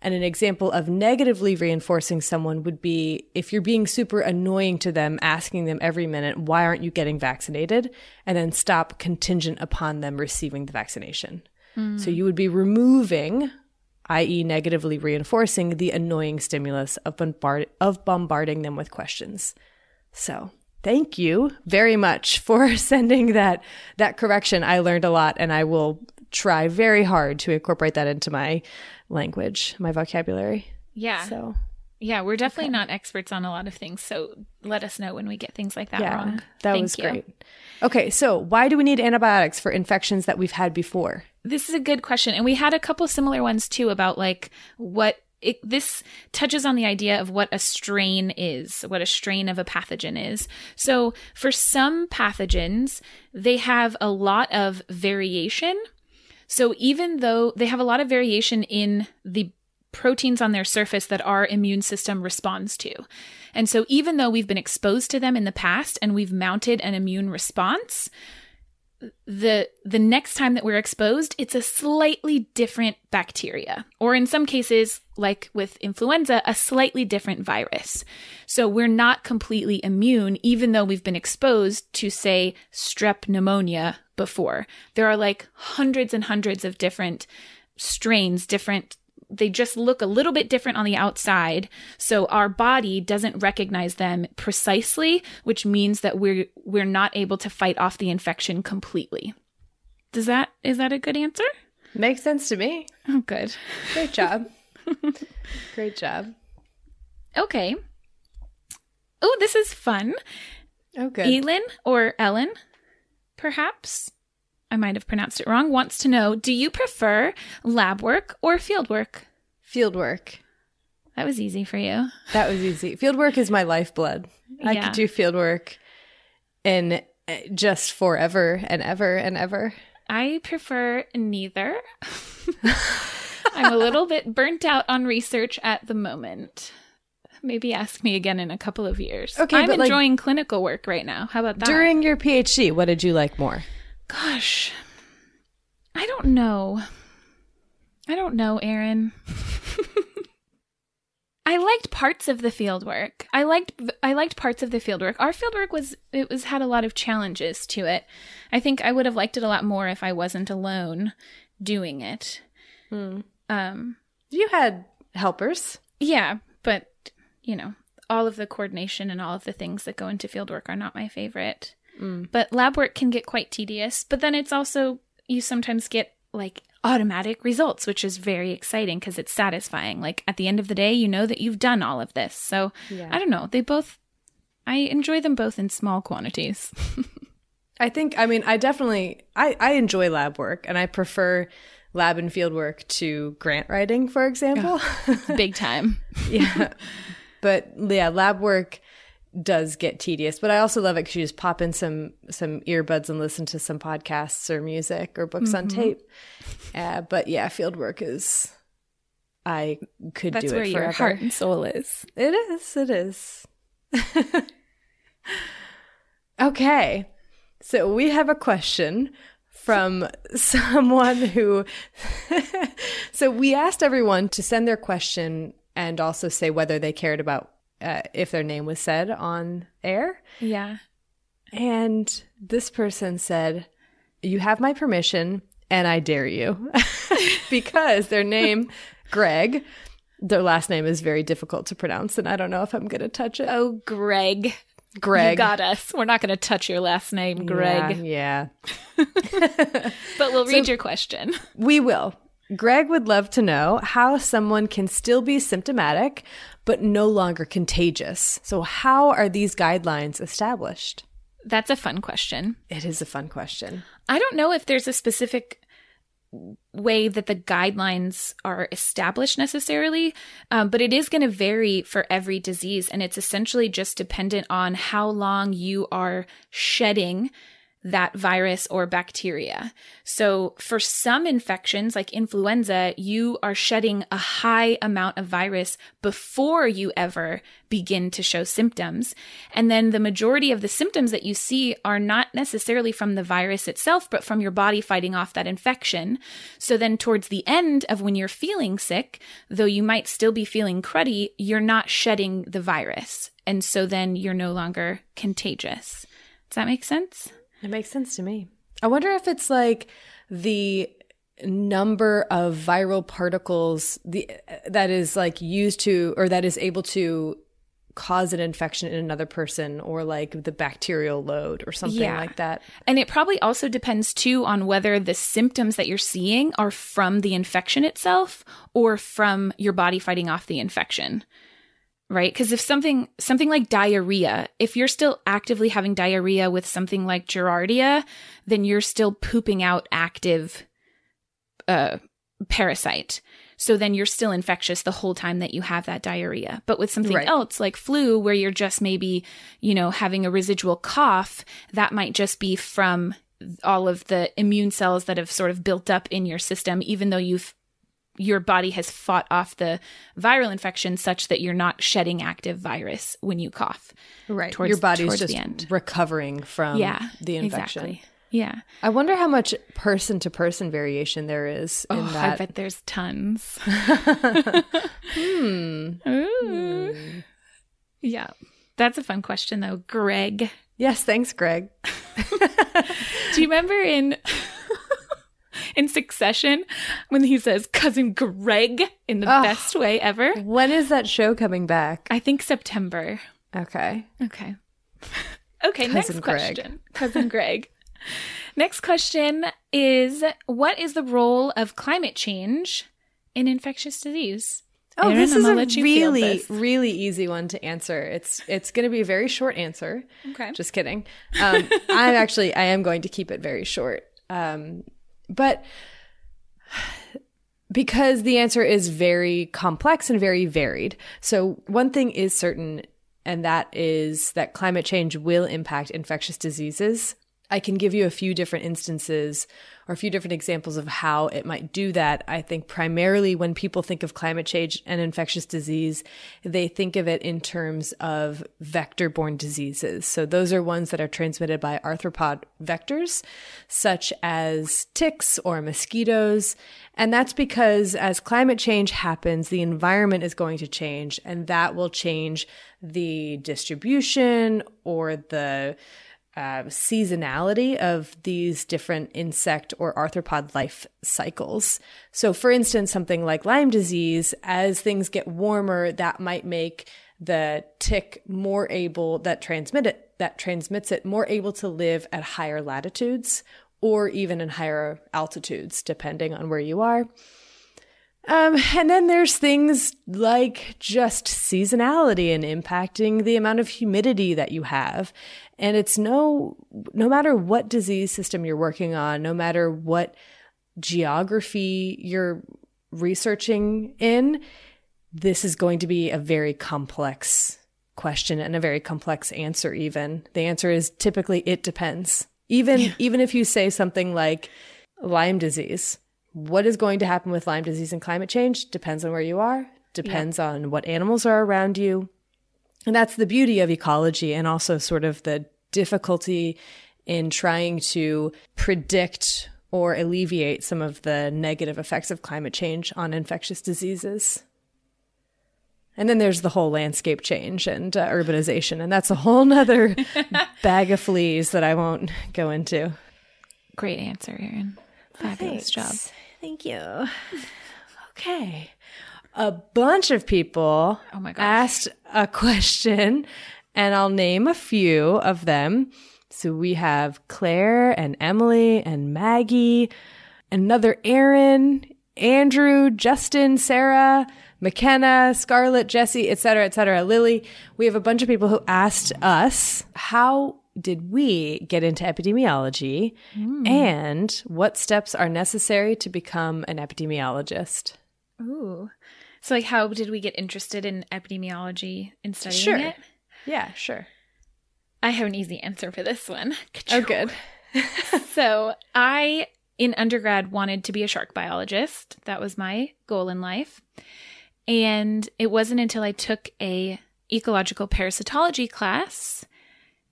And an example of negatively reinforcing someone would be if you're being super annoying to them, asking them every minute, why aren't you getting vaccinated? And then stop contingent upon them receiving the vaccination. Mm. So you would be removing, i.e., negatively reinforcing the annoying stimulus of, bombard- of bombarding them with questions. So thank you very much for sending that that correction. I learned a lot and I will try very hard to incorporate that into my language, my vocabulary. Yeah. So yeah, we're definitely okay. not experts on a lot of things, so let us know when we get things like that yeah, wrong. That Thank was you. great. Okay, so why do we need antibiotics for infections that we've had before? This is a good question, and we had a couple similar ones too about like what it, this touches on the idea of what a strain is, what a strain of a pathogen is. So, for some pathogens, they have a lot of variation so even though they have a lot of variation in the proteins on their surface that our immune system responds to. And so even though we've been exposed to them in the past and we've mounted an immune response, the the next time that we're exposed it's a slightly different bacteria. Or in some cases like with influenza a slightly different virus. So we're not completely immune even though we've been exposed to say strep pneumonia before. There are like hundreds and hundreds of different strains different they just look a little bit different on the outside. So our body doesn't recognize them precisely which means that we're we're not able to fight off the infection completely. Does that is that a good answer? Makes sense to me. Oh good. Great job. Great job. Okay. Oh this is fun. Oh good. Elin or ellen perhaps I might have pronounced it wrong, wants to know Do you prefer lab work or field work? Field work. That was easy for you. That was easy. Field work is my lifeblood. Yeah. I could do field work in eh, just forever and ever and ever. I prefer neither. I'm a little bit burnt out on research at the moment. Maybe ask me again in a couple of years. Okay, I'm enjoying like, clinical work right now. How about that? During your PhD, what did you like more? Gosh, I don't know. I don't know, Erin. I liked parts of the field work. I liked I liked parts of the field work. Our field work was it was had a lot of challenges to it. I think I would have liked it a lot more if I wasn't alone doing it. Hmm. Um, you had helpers. Yeah, but you know, all of the coordination and all of the things that go into field work are not my favorite. Mm. But lab work can get quite tedious. But then it's also, you sometimes get like automatic results, which is very exciting because it's satisfying. Like at the end of the day, you know that you've done all of this. So yeah. I don't know. They both, I enjoy them both in small quantities. I think, I mean, I definitely, I, I enjoy lab work and I prefer lab and field work to grant writing, for example. Oh, big time. yeah. But yeah, lab work does get tedious, but I also love it because you just pop in some some earbuds and listen to some podcasts or music or books on Mm-hmm. tape. Uh, but yeah, field work is I could That's do where it your forever. heart and soul is. It is. It is. okay. So we have a question from someone who. so we asked everyone to send their question and also say whether they cared about uh, if their name was said on air. Yeah. And this person said, You have my permission and I dare you. because their name, Greg, their last name is very difficult to pronounce, and I don't know if I'm going to touch it. Oh, Greg. Greg. You got us. We're not going to touch your last name, Greg, Yeah, yeah. but we'll read your question. We will. Greg would love to know how someone can still be symptomatic but no longer contagious. So, how are these guidelines established? That's a fun question. It is a fun question. I don't know if there's a specific way that the guidelines are established necessarily, um, but it is going to vary for every disease. And it's essentially just dependent on how long you are shedding that virus or bacteria. So for some infections like influenza, you are shedding a high amount of virus before you ever begin to show symptoms. And then the majority of the symptoms that you see are not necessarily from the virus itself, but from your body fighting off that infection. So then towards the end of when you're feeling sick, though you might still be feeling cruddy, you're not shedding the virus. And so then you're no longer contagious. Does that make sense? It makes sense to me. I wonder if it's like the number of viral particles the that is like used to or that is able to cause an infection in another person or like the bacterial load or something Yeah. like that. And it probably also depends too on whether the symptoms that you're seeing are from the infection itself or from your body fighting off the infection. Right? Because if something something like diarrhea, if you're still actively having diarrhea with something like Giardia, then you're still pooping out active uh, parasite. So then you're still infectious the whole time that you have that diarrhea. But with something Right. else like flu, where you're just maybe, you know, having a residual cough, that might just be from all of the immune cells that have sort of built up in your system, even though you've your body has fought off the viral infection such that you're not shedding active virus when you cough. Right. Towards- Your body's towards just the end. recovering from yeah. the infection. Exactly. Yeah. I wonder how much person to person variation there is in Oh, I bet there's tons. hmm. Ooh. Yeah. That's a fun question though. Greg. Yes, thanks, Greg. Do you remember in in Succession when he says cousin Greg in the Oh. best way ever? When is that show coming back? I think September. Okay. Okay. Okay, Cousin next Greg. question. Cousin Greg. Next question is what is the role of climate change in infectious disease? Oh, Erin, this is a let you field really, really easy one to answer. It's it's going to be a very short answer. Okay. Just kidding. Um, I'm actually I am going to keep it very short. Um, but because the answer is very complex and very varied. So one thing is certain, and that is that climate change will impact infectious diseases. I can give you a few different instances or a few different examples of how it might do that. I think primarily when people think of climate change and infectious disease, they think of it in terms of vector borne diseases. So those are ones that are transmitted by arthropod vectors, such as ticks or mosquitoes. And that's because as climate change happens, the environment is going to change and that will change the distribution or the uh, seasonality of these different insect or arthropod life cycles. So, for instance, something like Lyme disease, as things get warmer, that might make the tick more able that transmit it that transmits it more able to live at higher latitudes or even in higher altitudes, depending on where you are. Um, and then there's things like just seasonality and impacting the amount of humidity that you have. And it's no, no matter what disease system you're working on, no matter what geography you're researching in, this is going to be a very complex question and a very complex answer even. The answer is typically it depends. Even yeah. even if you say something like Lyme disease, what is going to happen with Lyme disease and climate change depends on where you are, depends yeah. on what animals are around you. And that's the beauty of ecology and also sort of the difficulty in trying to predict or alleviate some of the negative effects of climate change on infectious diseases. And then there's the whole landscape change and uh, urbanization, and that's a whole nother bag of fleas that I won't go into. Great answer, Erin. Fabulous job. Thank you. Okay. A bunch of people oh my asked a question, and I'll name a few of them. So we have Claire and Emily and Maggie, another Aaron, Andrew, Justin, Sarah, McKenna, Scarlett, Jesse, etc., etc., Lily. We have a bunch of people who asked us how did we get into epidemiology mm. and what steps are necessary to become an epidemiologist? Ooh. So like how did we get interested in epidemiology and studying sure. it? Yeah, sure. I have an easy answer for this one. Oh, good. so I, in undergrad, wanted to be a shark biologist. That was my goal in life. And it wasn't until I took a ecological parasitology class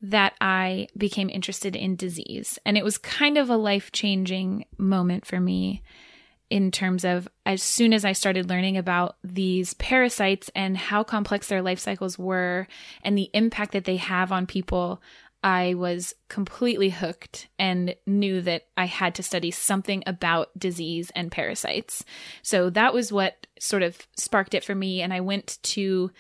that I became interested in disease. And it was kind of a life changing moment for me in terms of as soon as I started learning about these parasites and how complex their life cycles were and the impact that they have on people, I was completely hooked and knew that I had to study something about disease and parasites. So that was what sort of sparked it for me. And I went to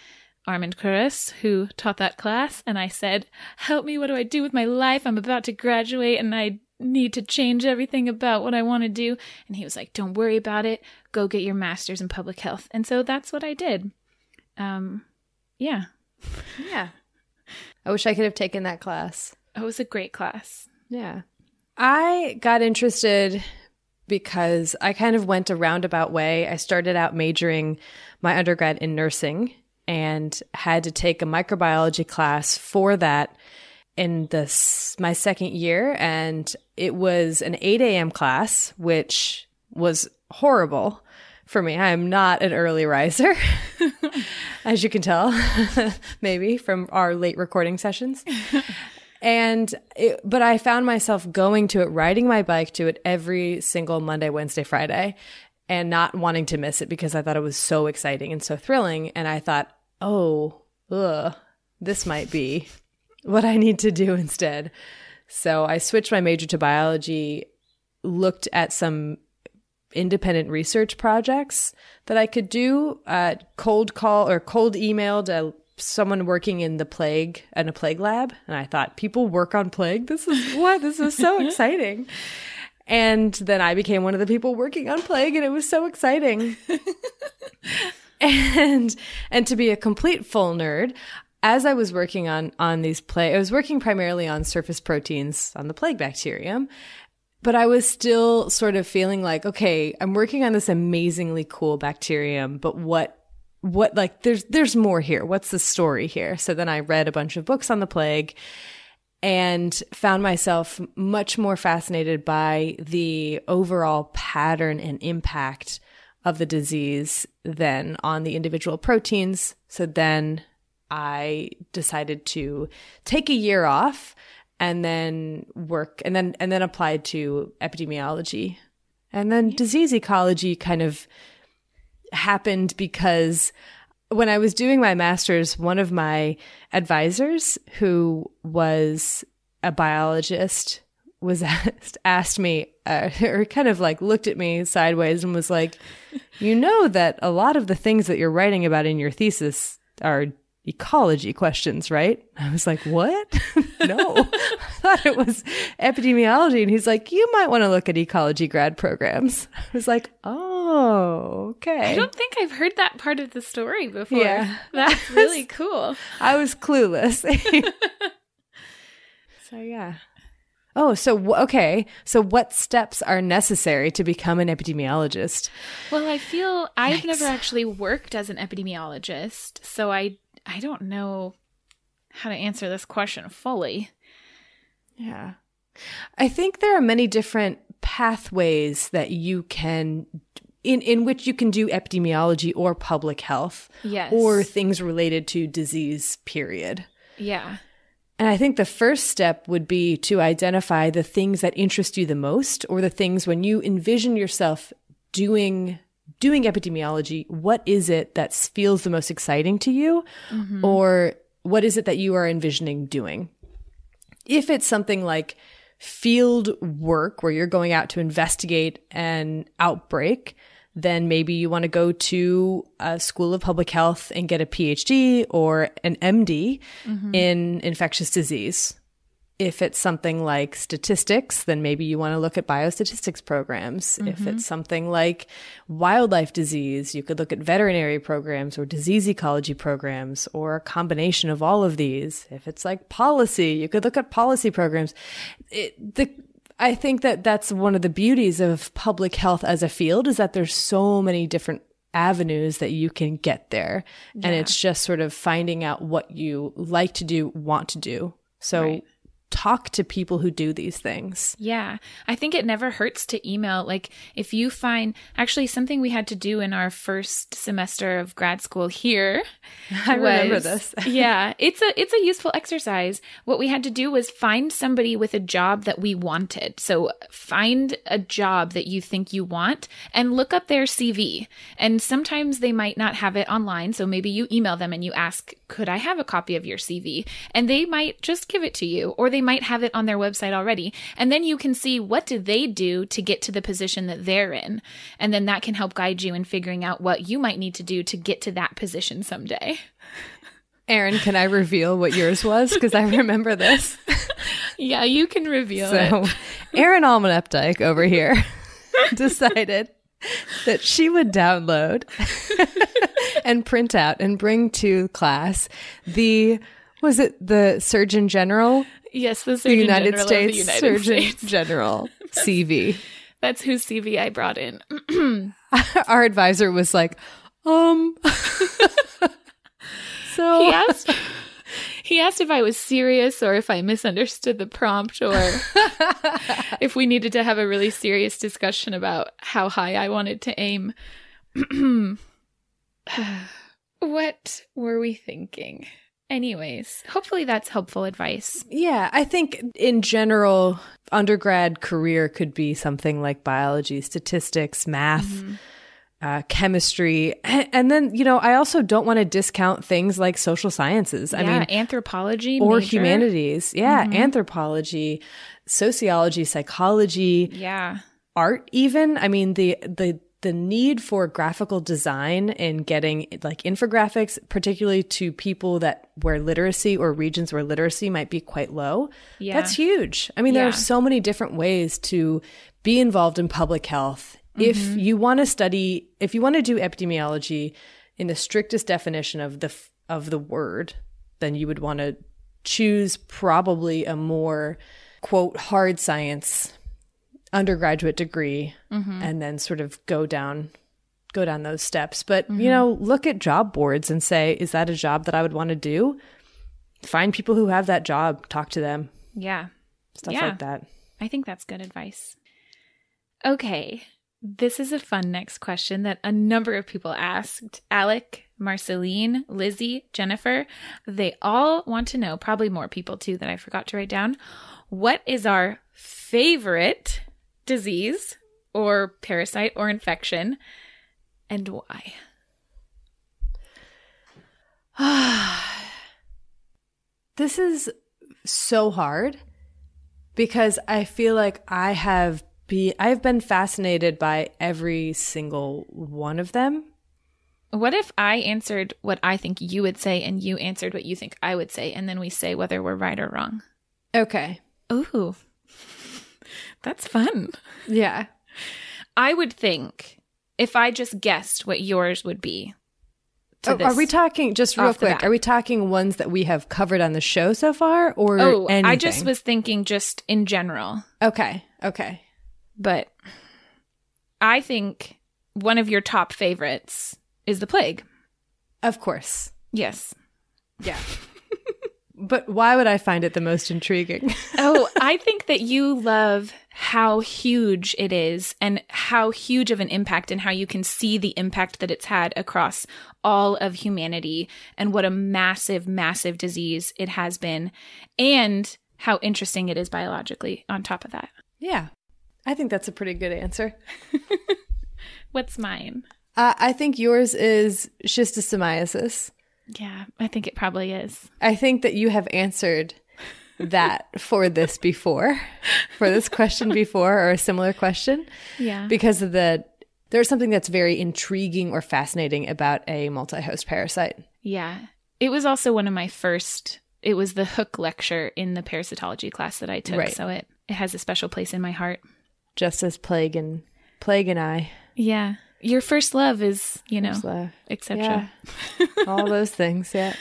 Armand Kuris, who taught that class, and I said, Help me, what do I do with my life? I'm about to graduate and I need to change everything about what I want to do. And he was like, Don't worry about it. Go get your master's in public health. And so that's what I did. Um, yeah. Yeah. I wish I could have taken that class. It was a great class. Yeah. I got interested because I kind of went a roundabout way. I started out majoring my undergrad in nursing and had to take a microbiology class for that in this my second year. And it was an 8 a.m class which was horrible for me. I'm not an early riser as you can tell maybe from our late recording sessions. And it, but i found myself going to it riding my bike to it every single monday wednesday friday and not wanting to miss it because i thought it was so exciting and so thrilling. And i thought oh ugh, this might be what I need to do instead. So I switched my major to biology, looked at some independent research projects that I could do, uh, cold call or cold emailed uh, someone working in the plague and a plague lab. And I thought, people work on plague? This is what? This is so exciting. And then I became one of the people working on plague and it was so exciting. And and to be a complete full nerd, as I was working on on these plague, I was working primarily on surface proteins on the plague bacterium, but I was still sort of feeling like, okay, I'm working on this amazingly cool bacterium, but what what like there's there's more here. What's the story here? So then I read a bunch of books on the plague and found myself much more fascinated by the overall pattern and impact of the disease than on the individual proteins. So then I decided to take a year off and then work and then and then applied to epidemiology. And then disease ecology kind of happened because when I was doing my master's, one of my advisors, who was a biologist, was asked, asked me, uh, or kind of like looked at me sideways and was like, You know that a lot of the things that you're writing about in your thesis are ecology questions, right? I was like, what? no, I thought it was epidemiology. And he's like, you might want to look at ecology grad programs. I was like, oh, okay. I don't think I've heard that part of the story before. Yeah. That's really cool. I was clueless. so, yeah. Oh, so okay. So, what steps are necessary to become an epidemiologist? Well, I feel I've never actually worked as an epidemiologist, so I I don't know how to answer this question fully. Yeah. I think there are many different pathways that you can in in which you can do epidemiology or public health Yes. or things related to disease period. Yeah. And I think the first step would be to identify the things that interest you the most or the things when you envision yourself doing doing epidemiology, what is it that feels the most exciting to you mm-hmm. or what is it that you are envisioning doing? If it's something like field work where you're going out to investigate an outbreak, then maybe you want to go to a school of public health and get a PhD or an MD mm-hmm. in infectious disease. If it's something like statistics, then maybe you want to look at biostatistics programs. If mm-hmm. it's something like wildlife disease, you could look at veterinary programs or disease ecology programs or a combination of all of these. If it's like policy, you could look at policy programs. It, the I think that that's one of the beauties of public health as a field is that there's so many different avenues that you can get there. And it's just sort of finding out what you like to do, want to do. So Right. Talk to people who do these things. Yeah. I think it never hurts to email. Like, if you find actually something we had to do in our first semester of grad school here. I remember this. yeah. It's a it's a useful exercise. What we had to do was find somebody with a job that we wanted. So find a job that you think you want and look up their CV. And sometimes they might not have it online. So maybe you email them and you ask, could I have a copy of your CV? And they might just give it to you, or they might have it on their website already. And then you can see what do they do to get to the position that they're in. And then that can help guide you in figuring out what you might need to do to get to that position someday. Erin, can I reveal what yours was? Because I remember this. Yeah, you can reveal it. So, Erin Allmann Updike over here decided that she would download and print out and bring to class the was it the Surgeon General, Yes, the the United General States the United Surgeon States. General CV. That's whose CV I brought in. Our advisor was like, um. so He asked. He asked if I was serious or if I misunderstood the prompt or if we needed to have a really serious discussion about how high I wanted to aim. what were we thinking? Anyways, hopefully that's helpful advice. Yeah, I think in general, undergrad career could be something like biology, statistics, math, uh, chemistry. And, then, you know, I also don't want to discount things like social sciences. I mean, anthropology or major. humanities. Yeah, anthropology, sociology, psychology, Yeah. art even. I mean, the, the, the need for graphical design and getting like infographics, particularly to people that where literacy or regions where literacy might be quite low, Yeah. that's huge. I mean, there Yeah. are so many different ways to be involved in public health. If Mm-hmm. you want to study, if you want to do epidemiology in the strictest definition of the of the word, then you would want to choose probably a more quote hard science undergraduate degree Mm-hmm. and then sort of go down go down those steps but Mm-hmm. you know look at job boards and say is that a job that i would want to do find people who have that job talk to them Yeah. stuff Yeah. like that I think that's good advice. Okay. This is a fun next question that a number of people asked. Alec, Marceline, Lizzie, Jennifer, they all want to know, probably more people too that I forgot to write down. What is our favorite disease or parasite or infection and why? this is so hard because i feel like i have be i've been fascinated by every single one of them What if I answered what I think you would say and you answered what you think I would say, and then we say whether we're right or wrong? okay Ooh, that's fun. yeah I would think if I just guessed what yours would be. Oh, are we talking just real quick? Are we talking ones that we have covered on the show so far, or Oh, anything? I just was thinking just in general, okay. Okay, but I think one of your top favorites is the plague. of course. Yes. Yeah, But why would I find it the most intriguing? oh, I think that you love how huge it is and how huge of an impact and how you can see the impact that it's had across all of humanity and what a massive, massive disease it has been and how interesting it is biologically on top of that. yeah. I think that's a pretty good answer. What's mine? Uh, I think yours is schistosomiasis. Yeah, I think it probably is. I think that you have answered that for this before, for this question before, or a similar question, Yeah. because of the there's something that's very intriguing or fascinating about a multi-host parasite. Yeah. It was also one of my first it was the hook lecture in the parasitology class that I took, Right. so it it has a special place in my heart. just as plague and plague and I, Yeah. Your first love is, you know, etc. yeah, all those things. Yeah,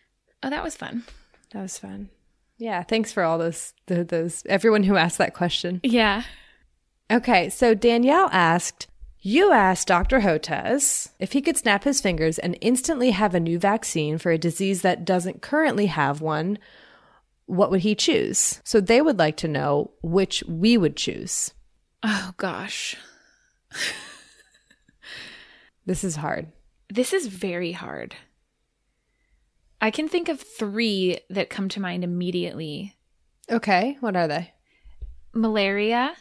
Oh, that was fun. that was fun. Yeah, thanks for all those th- those everyone who asked that question. Yeah. Okay, so Danielle asked, You asked Dr. Hotez if he could snap his fingers and instantly have a new vaccine for a disease that doesn't currently have one. What would he choose? So they would like to know which we would choose. Oh gosh. This is hard. This is very hard. I can think of 3 that come to mind immediately. Okay, what are they? Malaria.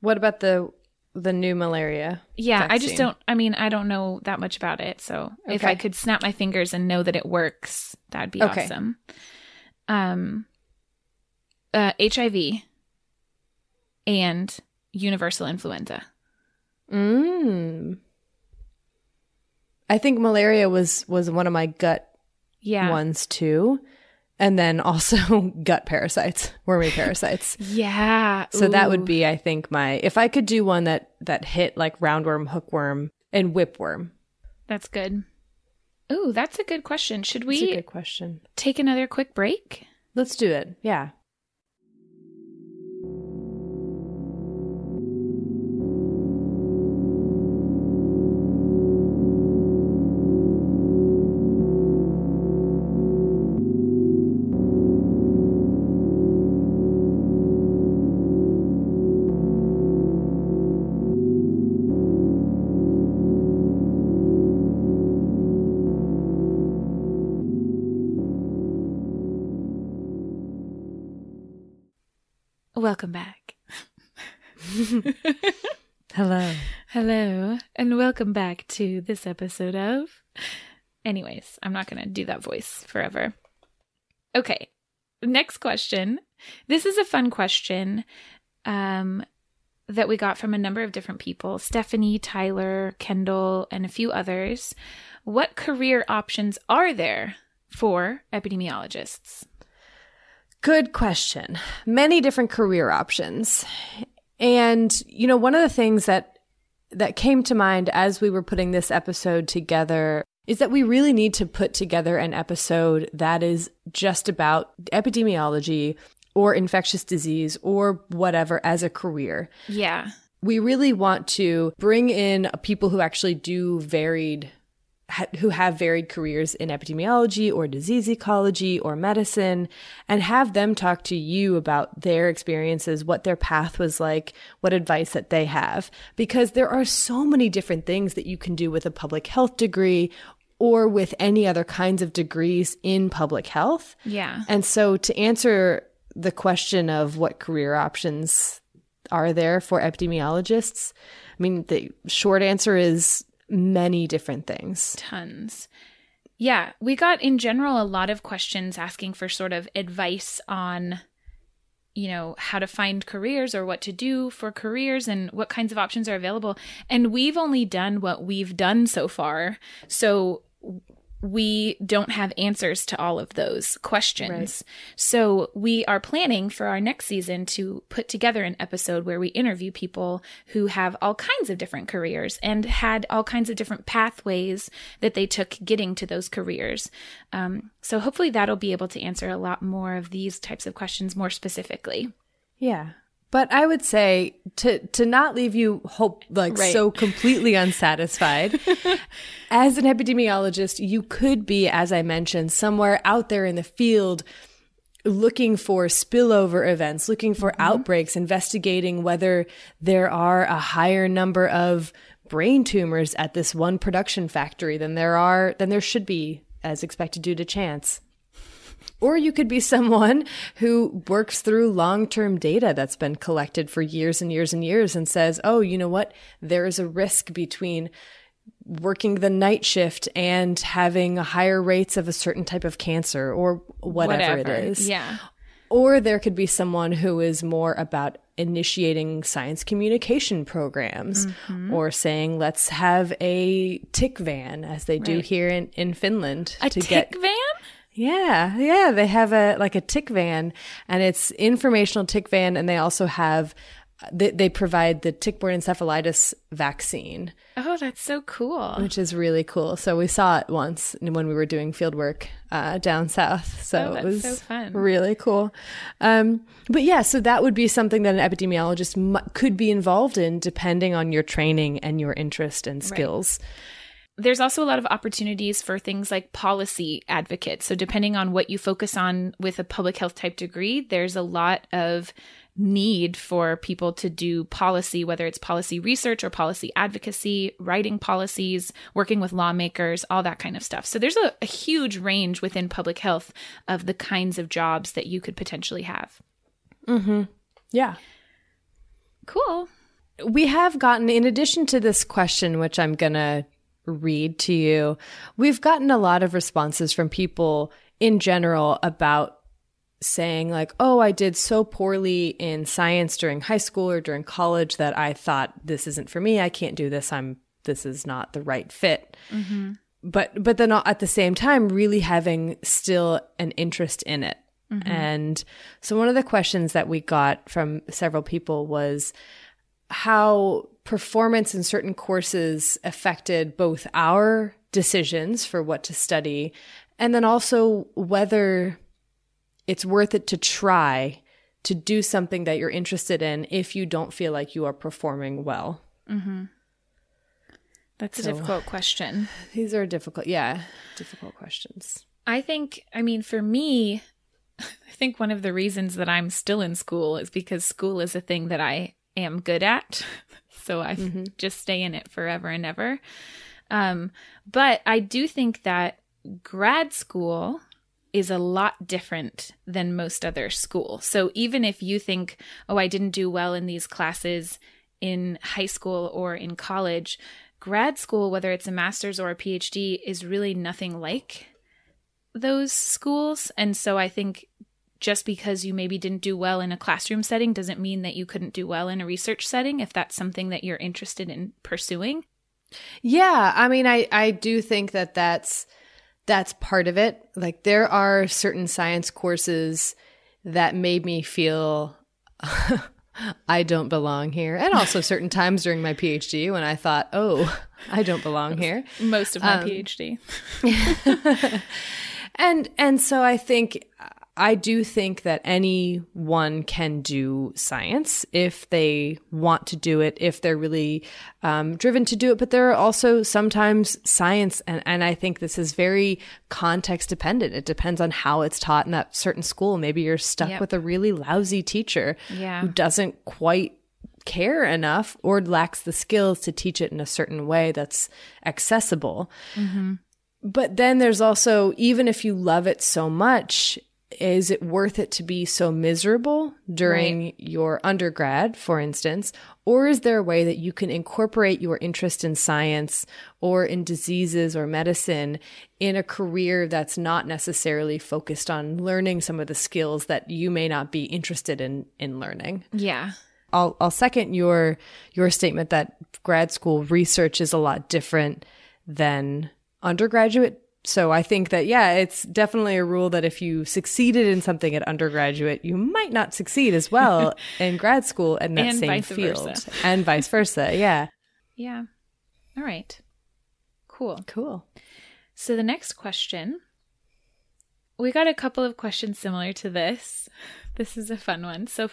What about the the new malaria? Yeah, I just don't I mean, I don't know that much about it. So, if I could snap my fingers and know that it works, that'd be Okay. awesome. Um uh HIV and universal influenza. Mm. I think malaria was was one of my gut Yeah. ones too. And then also gut parasites, wormy parasites. Yeah. So that would be, I think, my if I could do one that that hit like roundworm, hookworm, and whipworm. That's good. Ooh, that's a good question. Should That's a we good question. take another quick break? Let's do it. Yeah. Welcome back. Hello. Hello, and welcome back to this episode of. Anyways, I'm not going to do that voice forever. Okay, next question. This is a fun question um, that we got from a number of different people Stephanie, Tyler, Kendall, and a few others. What career options are there for epidemiologists? Good question. Many different career options. And you know, one of the things that that came to mind as we were putting this episode together is that we really need to put together an episode that is just about epidemiology or infectious disease or whatever as a career. Yeah. We really want to bring in people who actually do varied ha- who have varied careers in epidemiology or disease ecology or medicine and have them talk to you about their experiences, what their path was like, what advice that they have. Because there are so many different things that you can do with a public health degree or with any other kinds of degrees in public health. Yeah. And so to answer the question of what career options are there for epidemiologists, I mean, the short answer is many different things. Tons. Yeah, we got in general a lot of questions asking for sort of advice on you know how to find careers or what to do for careers and what kinds of options are available and we've only done what we've done so far so we don't have answers to all of those questions. So we are planning for our next season to put together an episode where we interview people who have all kinds of different careers and had all kinds of different pathways that they took getting to those careers. Um, so hopefully that'll be able to answer a lot more of these types of questions more specifically. Yeah. But I would say to to not leave you hope like Right. so completely unsatisfied. as an epidemiologist, you could be, as I mentioned, somewhere out there in the field looking for spillover events, looking for mm-hmm. outbreaks, investigating whether there are a higher number of brain tumors at this one production factory than there are than there should be as expected due to chance. Or you could be someone who works through long term data that's been collected for years and years and years and says, oh, you know what? There is a risk between working the night shift and having higher rates of a certain type of cancer or whatever, it is. Yeah. Or there could be someone who is more about initiating science communication programs mm-hmm. or saying, let's have a tick van, as they do Right. here in, in Finland. A to tick get van? Yeah, yeah, they have a like a tick van, and it's informational tick van, and they also have they, they provide the tick-borne encephalitis vaccine, Oh, that's so cool. which is really cool. So we saw it once when we were doing field work uh, down south. So Oh, it was so fun. really cool. Um, but yeah, so that would be something that an epidemiologist mu- could be involved in, depending on your training and your interest and skills. There's also a lot of opportunities for things like policy advocates. So, depending on what you focus on with a public health type degree, there's a lot of need for people to do policy, whether it's policy research or policy advocacy, writing policies, working with lawmakers, all that kind of stuff. So, there's a, a huge range within public health of the kinds of jobs that you could potentially have. Mm-hmm. Yeah. Cool. we have gotten, in addition to this question, which I'm going to read to you, we've gotten a lot of responses from people in general about saying, like, oh, I did so poorly in science during high school or during college that I thought this isn't for me. I can't do this. I'm, this is not the right fit. Mm-hmm. But, but then at the same time, really having still an interest in it. Mm-hmm. And so one of the questions that we got from several people was, how performance in certain courses affected both our decisions for what to study and then also whether it's worth it to try to do something that you're interested in if you don't feel like you are performing well. Mm-hmm. That's a difficult question. These are difficult, yeah, difficult questions. I think, I mean, for me, I think one of the reasons that I'm still in school is because school is a thing that I am good at. So I just stay in it forever and ever. Um, but I do think that grad school is a lot different than most other school. So even if you think, oh, I didn't do well in these classes in high school or in college, grad school, whether it's a master's or a PhD, is really nothing like those schools. And so I think just because you maybe didn't do well in a classroom setting doesn't mean that you couldn't do well in a research setting if that's something that you're interested in pursuing. Yeah, I mean, I I do think that that's that's part of it. Like there are certain science courses that made me feel I don't belong here, and also certain times during my PhD when I thought, oh, I don't belong here. Most of my um, PhD. And and so I think I do think that anyone can do science if they want to do it, if they're really um, driven to do it. But there are also sometimes science, and, and I think this is very context dependent. It depends on how it's taught in that certain school. Maybe you're stuck Yep. with a really lousy teacher Yeah. who doesn't quite care enough or lacks the skills to teach it in a certain way that's accessible. But then there's also, even if you love it so much, is it worth it to be so miserable during your undergrad, for instance? Or is there a way that you can incorporate your interest in science or in diseases or medicine in a career that's not necessarily focused on learning some of the skills that you may not be interested in in learning? Yeah. I'll I'll second your your statement that grad school research is a lot different than undergraduate. So I think that yeah, it's definitely a rule that if you succeeded in something at undergraduate, you might not succeed as well in grad school in that And same vice field, versa. and vice versa. Yeah, Yeah. All right. Cool. cool. So the next question we got a couple of questions similar to this. This is a fun one. So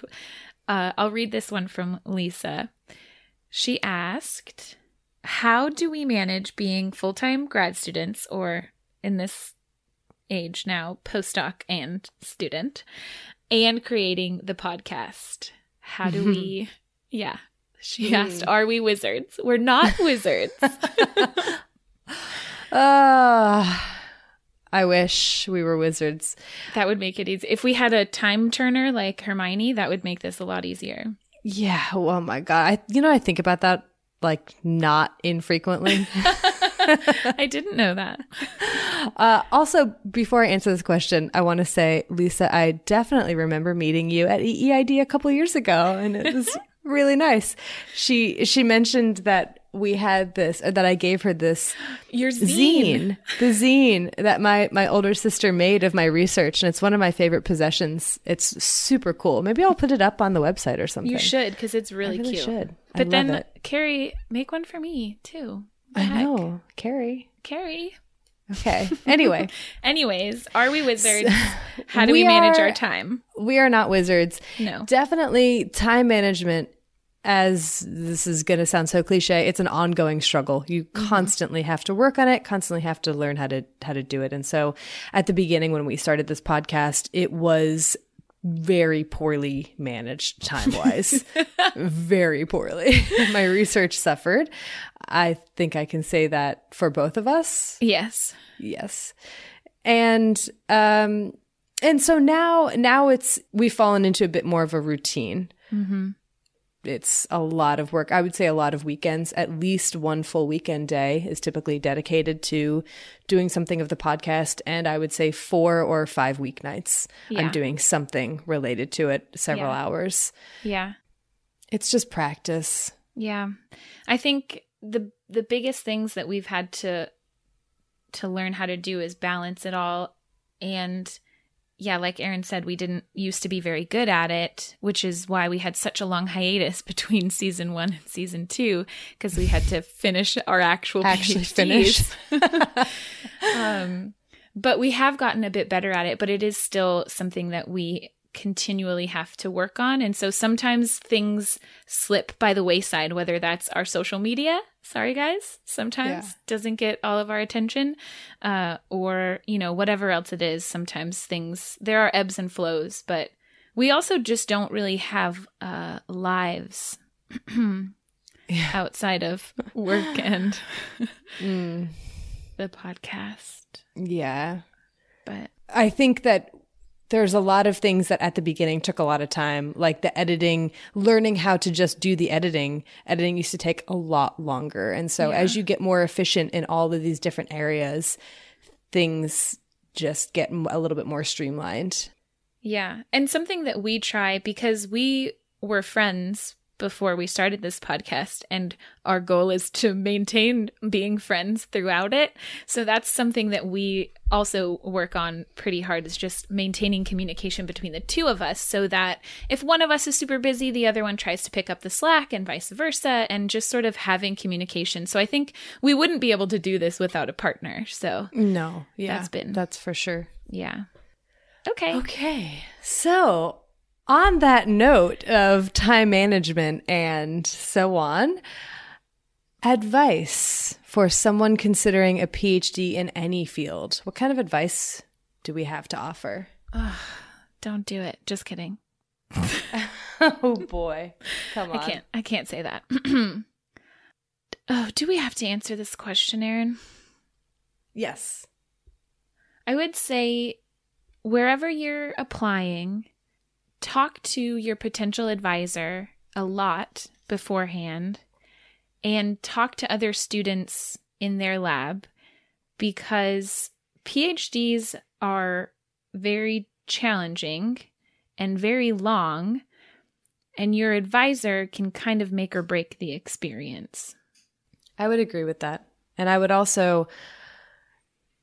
uh, I'll read this one from Lisa. She asked, How do we manage being full time grad students, or in this age now, postdoc and student, and creating the podcast? How do we, yeah. She asked, Are we wizards? We're not wizards. Uh, I wish we were wizards. that would make it easy. If we had a time turner like Hermione, that would make this a lot easier. Yeah. Oh my god. I, you know, I think about that like not infrequently. I didn't know that. uh, also, before I answer this question, I want to say, Lisa, I definitely remember meeting you at EEID a couple years ago, and it was really nice. She she mentioned that we had this, or that I gave her this Your zine. zine, the zine that my my older sister made of my research, and it's one of my favorite possessions. It's super cool. Maybe I'll put it up on the website or something. You should because it's really, I really cute. should. But then, it. Carrie, make one for me too. I Heck. know, Carrie. Carrie. Okay. Anyway, Anyways, are we wizards? How do we, We manage are- our time? we are not wizards. No. Definitely time management. As this is going to sound so cliche, it's an ongoing struggle. You mm-hmm. constantly have to work on it, constantly have to learn how to how to do it. And so, at the beginning when we started this podcast, it was very poorly managed time wise, very poorly. My research suffered. I think I can say that for both of us. Yes. Yes. And um and so now now it's we've fallen into a bit more of a routine. It's a lot of work. I would say a lot of weekends. At least one full weekend day is typically dedicated to doing something of the podcast. And I would say four or five weeknights. Yeah. I'm doing something related to it several Yeah. hours. Yeah. It's just practice. Yeah. I think the the biggest things that we've had to to learn how to do is balance it all and yeah, like Erin said, we didn't used to be very good at it, which is why we had such a long hiatus between season one and season two, because we had to finish our actual Actually PhDs. finish. um, but we have gotten a bit better at it, but it is still something that we continually have to work on. And so sometimes things slip by the wayside, whether that's our social media. Sorry, guys. Sometimes Yeah. doesn't get all of our attention, uh, or, you know, whatever else it is. Sometimes things, there are ebbs and flows, but we also just don't really have uh, lives outside of work and Mm, the podcast. yeah. But I think that there's a lot of things that at the beginning took a lot of time, like the editing, learning how to just do the editing. Editing used to take a lot longer. And so as you get more efficient in all of these different areas, things just get a little bit more streamlined. Yeah. And something that we try because we were friends before we started this podcast, and our goal is to maintain being friends throughout it. So that's something that we also work on pretty hard is just maintaining communication between the two of us so that if one of us is super busy, the other one tries to pick up the slack and vice versa, and just sort of having communication. So I think we wouldn't be able to do this without a partner. So No, yeah, That's been- that's for sure. yeah. Okay. Okay. So, on that note of time management and so on, advice for someone considering a PhD in any field. What kind of advice do we have to offer? Don't do it. Just kidding. Oh boy. Come on. I can't. I can't say that. oh, do we have to answer this question, Erin? Yes. I would say wherever you're applying, talk to your potential advisor a lot beforehand and talk to other students in their lab because PhDs are very challenging and very long, and your advisor can kind of make or break the experience. I would agree with that. And I would also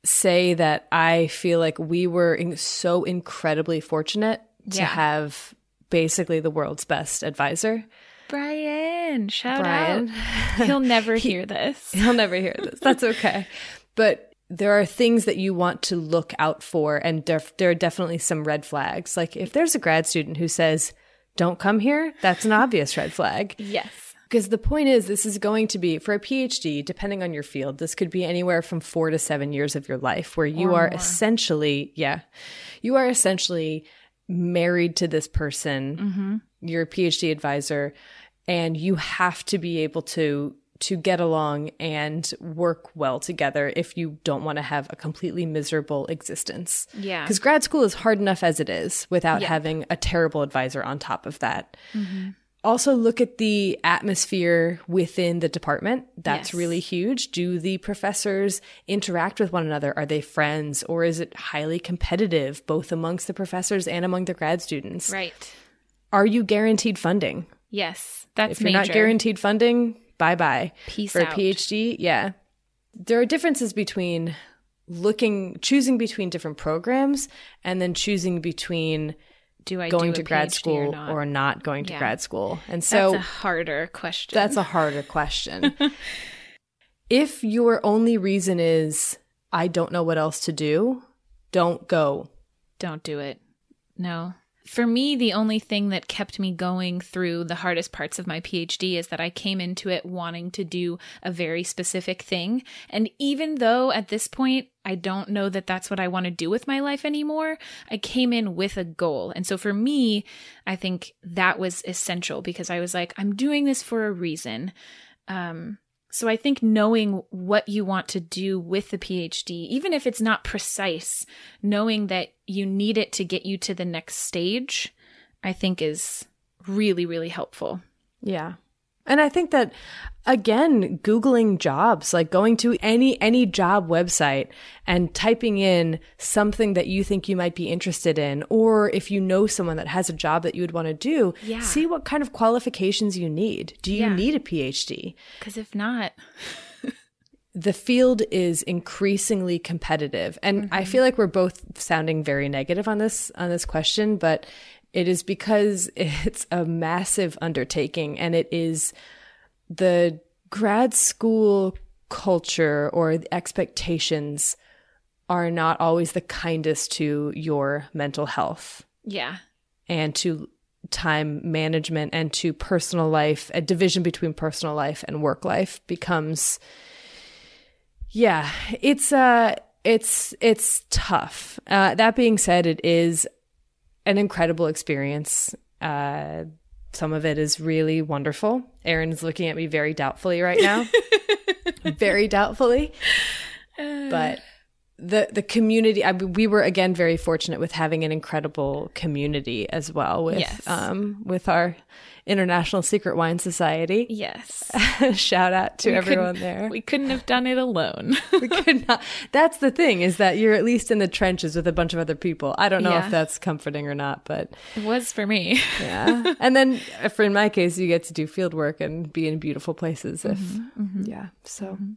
say that I feel like we were in- so incredibly fortunate to Yeah. have basically the world's best advisor. Brian, shout Brian. out. He'll never hear this. He'll never hear this. That's okay. But there are things that you want to look out for, and there, there are definitely some red flags. Like if there's a grad student who says, don't come here, that's an obvious red flag. Yes. Because the point is, this is going to be for a PhD, depending on your field, this could be anywhere from four to seven years of your life where you Or are more. essentially, yeah, you are essentially married to this person, mm-hmm. your PhD advisor, and you have to be able to to get along and work well together if you don't want to have a completely miserable existence. Yeah. Because grad school is hard enough as it is without Yeah. having a terrible advisor on top of that. Mm-hmm. Also, look at the atmosphere within the department. That's Yes. really huge. Do the professors interact with one another? Are they friends or is it highly competitive, both amongst the professors and among the grad students? Right. Are you guaranteed funding? Yes. That's If you're major. not guaranteed funding, bye bye. Peace For out. a PhD, yeah. There are differences between looking, choosing between different programs and then choosing between do I going do to grad PhD school or or not? not, going to Yeah. grad school. And so That's a harder question. that's a harder question. if your only reason is, I don't know what else to do, don't go. Don't do it. No. For me, the only thing that kept me going through the hardest parts of my PhD is that I came into it wanting to do a very specific thing. And even though at this point, I don't know that that's what I want to do with my life anymore, I came in with a goal. And so for me, I think that was essential because I was like, I'm doing this for a reason. Um, so I think knowing what you want to do with the PhD, even if it's not precise, knowing that you need it to get you to the next stage, I think is really, really helpful. Yeah. And I think that again, googling jobs, like going to any any job website and typing in something that you think you might be interested in or if you know someone that has a job that you would want to do, Yeah. see what kind of qualifications you need. Do you Yeah. need a PhD? Because if not, the field is increasingly competitive and i mm-hmm. feel like we're both sounding very negative on this on this question but it is because it's a massive undertaking and it is the grad school culture or the expectations are not always the kindest to your mental health. Yeah, and to time management and to personal life a division between personal life and work life becomes yeah it's uh it's it's tough. Uh that being said it is an incredible experience. Uh some of it is really wonderful. Is looking at me very doubtfully right now. Very doubtfully. But the the community I we were again very fortunate with having an incredible community as well with Yes. um with our international secret wine society yes. shout out to We everyone there We couldn't have done it alone. we could not that's the thing is that you're at least in the trenches with a bunch of other people i don't know Yeah. if that's comforting or not but it was for me. yeah and then uh, for in my case you get to do field work and be in beautiful places if mm-hmm, mm-hmm. yeah so mm-hmm.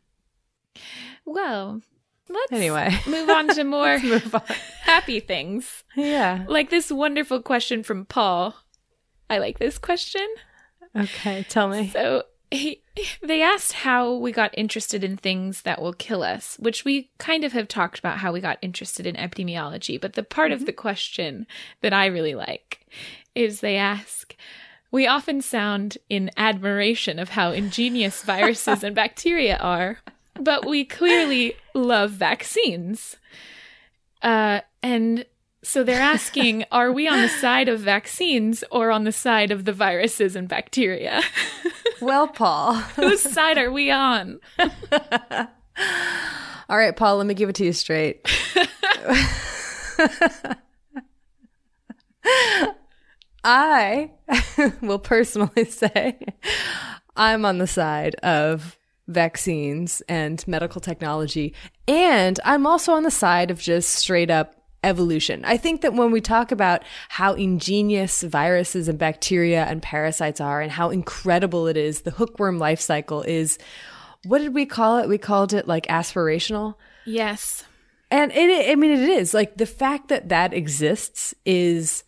Well, let's anyway move on to more on happy things. yeah Like this wonderful question from Paul. I like this question. okay tell me So he, they asked how we got interested in things that will kill us, which we kind of have talked about how we got interested in epidemiology. But the part of the question that I really like is they ask, we often sound in admiration of how ingenious viruses and bacteria are, but we clearly love vaccines. Uh, and so they're asking, are we on the side of vaccines or on the side of the viruses and bacteria? well paul Whose side are we on? All right, Paul, let me give it to you straight. I will personally say I'm on the side of vaccines and medical technology. And I'm also on the side of just straight up evolution. I think that when we talk about how ingenious viruses and bacteria and parasites are and how incredible it is, the hookworm life cycle is what did we call it? We called it like aspirational. Yes. And it, I mean, it is like the fact that that exists is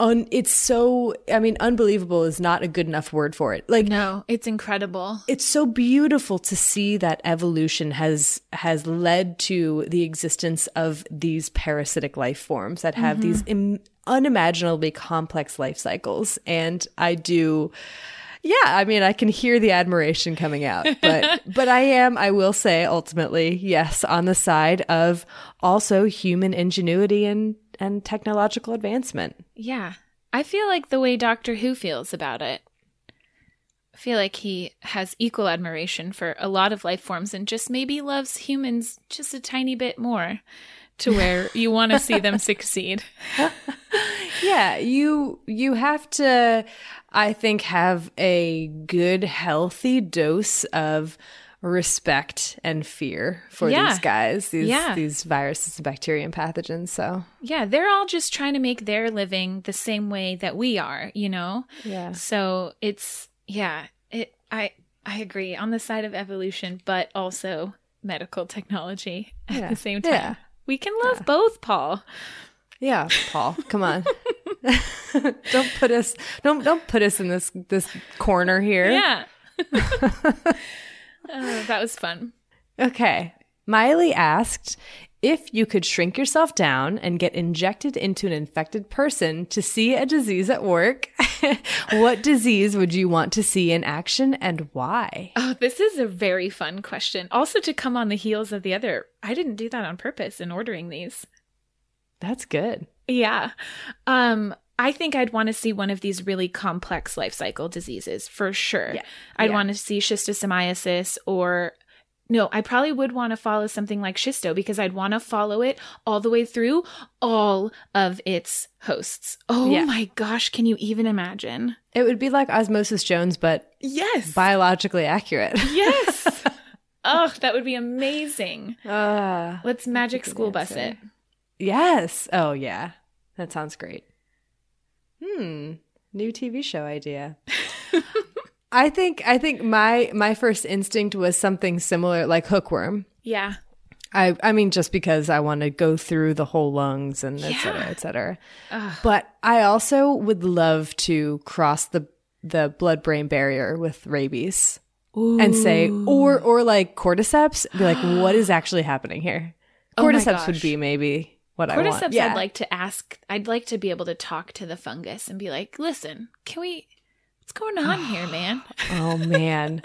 un it's so I mean unbelievable is not a good enough word for it. Like No, it's incredible. it's so beautiful to see that evolution has has led to the existence of these parasitic life forms that have these mm-hmm. Im- unimaginably complex life cycles and i do yeah i mean i can hear the admiration coming out but but i am i will say ultimately yes on the side of also human ingenuity and and technological advancement Yeah. I feel like the way Doctor Who feels about it. I feel like he has equal admiration for a lot of life forms and just maybe loves humans just a tiny bit more to where you want to see them succeed. yeah you you have to i think have a good healthy dose of respect and fear for Yeah. these guys these Yeah. these viruses bacteria and pathogens so Yeah, they're all just trying to make their living the same way that we are, you know? yeah So it's yeah, it I I agree on the side of evolution, but also medical technology at Yeah. the same time. Yeah. We can love both, Paul. yeah paul come on don't put us don't don't put us in this this corner here Yeah. Uh, that was fun. Okay. Miley asked if you could shrink yourself down and get injected into an infected person to see a disease at work, what disease would you want to see in action and why? Oh, this is a very fun question. Also, to come on the heels of the other, I didn't do that on purpose in ordering these. That's good. Yeah. Um, I think I'd want to see one of these really complex life cycle diseases for sure. Yeah. I'd Yeah. want to see schistosomiasis or no, I probably would want to follow something like schisto because I'd want to follow it all the way through all of its hosts. Oh Yeah. my gosh, can you even imagine? It would be like Osmosis Jones, but Yes. biologically accurate. yes. oh, that would be amazing. Uh, Let's magic school bus it. yes. Oh, yeah. That sounds great. Hmm. New TV show idea. I think I think my my first instinct was something similar like hookworm. Yeah. I I mean just because I want to go through the whole lungs and et cetera, et cetera. But I also would love to cross the the blood brain barrier with rabies and say or or like cordyceps be like what is actually happening here? Oh Cordyceps would be maybe what I want. Cordyceps, Yeah. I'd like to ask. I'd like to be able to talk to the fungus and be like, "Listen, can we? What's going on here, man? oh man.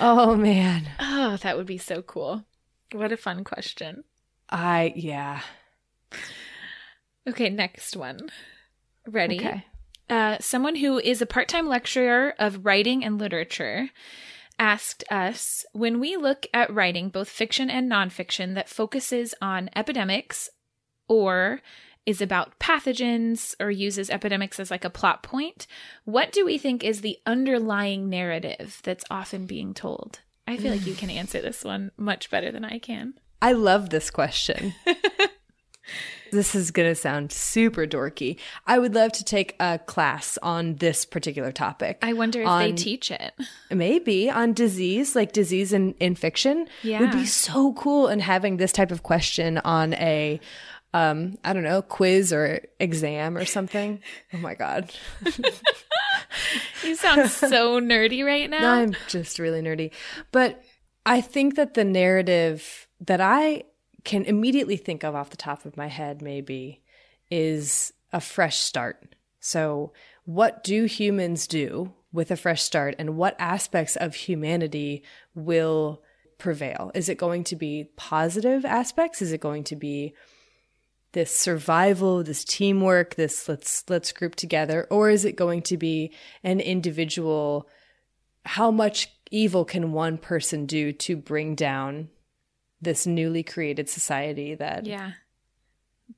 Oh man. Oh, that would be so cool. What a fun question. I yeah. Okay, next one. Ready? Okay. Uh, someone who is a part-time lecturer of writing and literature asked us when we look at writing both fiction and nonfiction that focuses on epidemics or is about pathogens or uses epidemics as like a plot point what do we think is the underlying narrative that's often being told i feel like you can answer this one much better than i can I love this question. this is going to sound super dorky. I would love to take a class on this particular topic. i wonder if they teach it Maybe on disease, like disease in, in fiction, would be so cool. And having this type of question on a, um, I don't know, quiz or exam or something. Oh my God. you sound so nerdy right now No, I'm just really nerdy. But I think that the narrative that I can immediately think of off the top of my head, maybe, is a fresh start. So, what do humans do with a fresh start, and what aspects of humanity will prevail? Is it going to be positive aspects? Is it going to be this survival, this teamwork, this let's let's group together, or is it going to be an individual how much evil can one person do to bring down this newly created society that Yeah.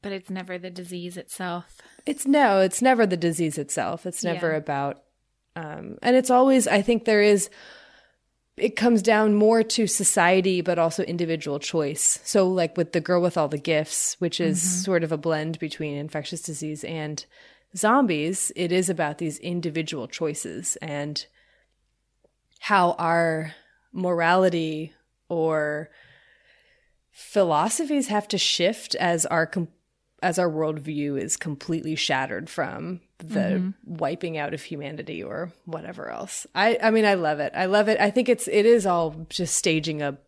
But it's never the disease itself. it's no it's never the disease itself it's never Yeah. about um and it's always i think there is it comes down more to society but also individual choice. So like with the girl with all the gifts which is mm-hmm. sort of a blend between infectious disease and zombies it is about these individual choices and how our morality or philosophies have to shift as our com- as our worldview is completely shattered from the Mm-hmm. wiping out of humanity or whatever else. I I mean I love it. I love it. I think it's it is all just staging a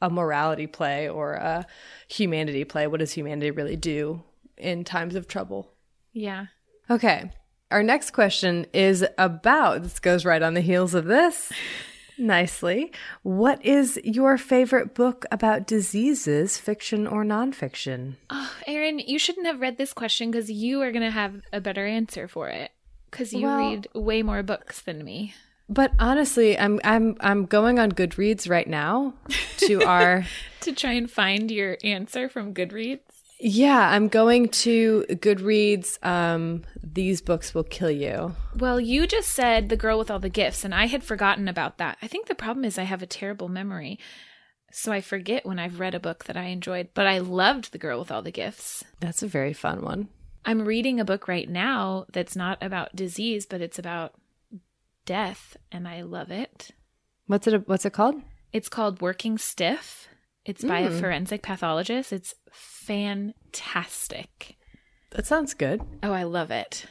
a morality play or a humanity play. What does humanity really do in times of trouble? Yeah. Okay. Our next question is about this goes right on the heels of this. Nicely. What is your favorite book about diseases, fiction or nonfiction? Ah, oh, Erin, you shouldn't have read this question because you are going to have a better answer for it because you Well- read way more books than me. But honestly, I'm I'm I'm going on Goodreads right now to our To try and find your answer from Goodreads. Yeah, I'm going to Goodreads um these books will kill you. Well, you just said The Girl with All the Gifts, and I had forgotten about that. I think the problem is I have a terrible memory. So I forget when I've read a book that I enjoyed, but I loved The Girl with All the Gifts. That's a very fun one. I'm reading a book right now that's not about disease, but it's about death, and I love it. What's it what's it called? It's called Working Stiff. It's by a forensic pathologist. It's fantastic. That sounds good. Oh, I love it.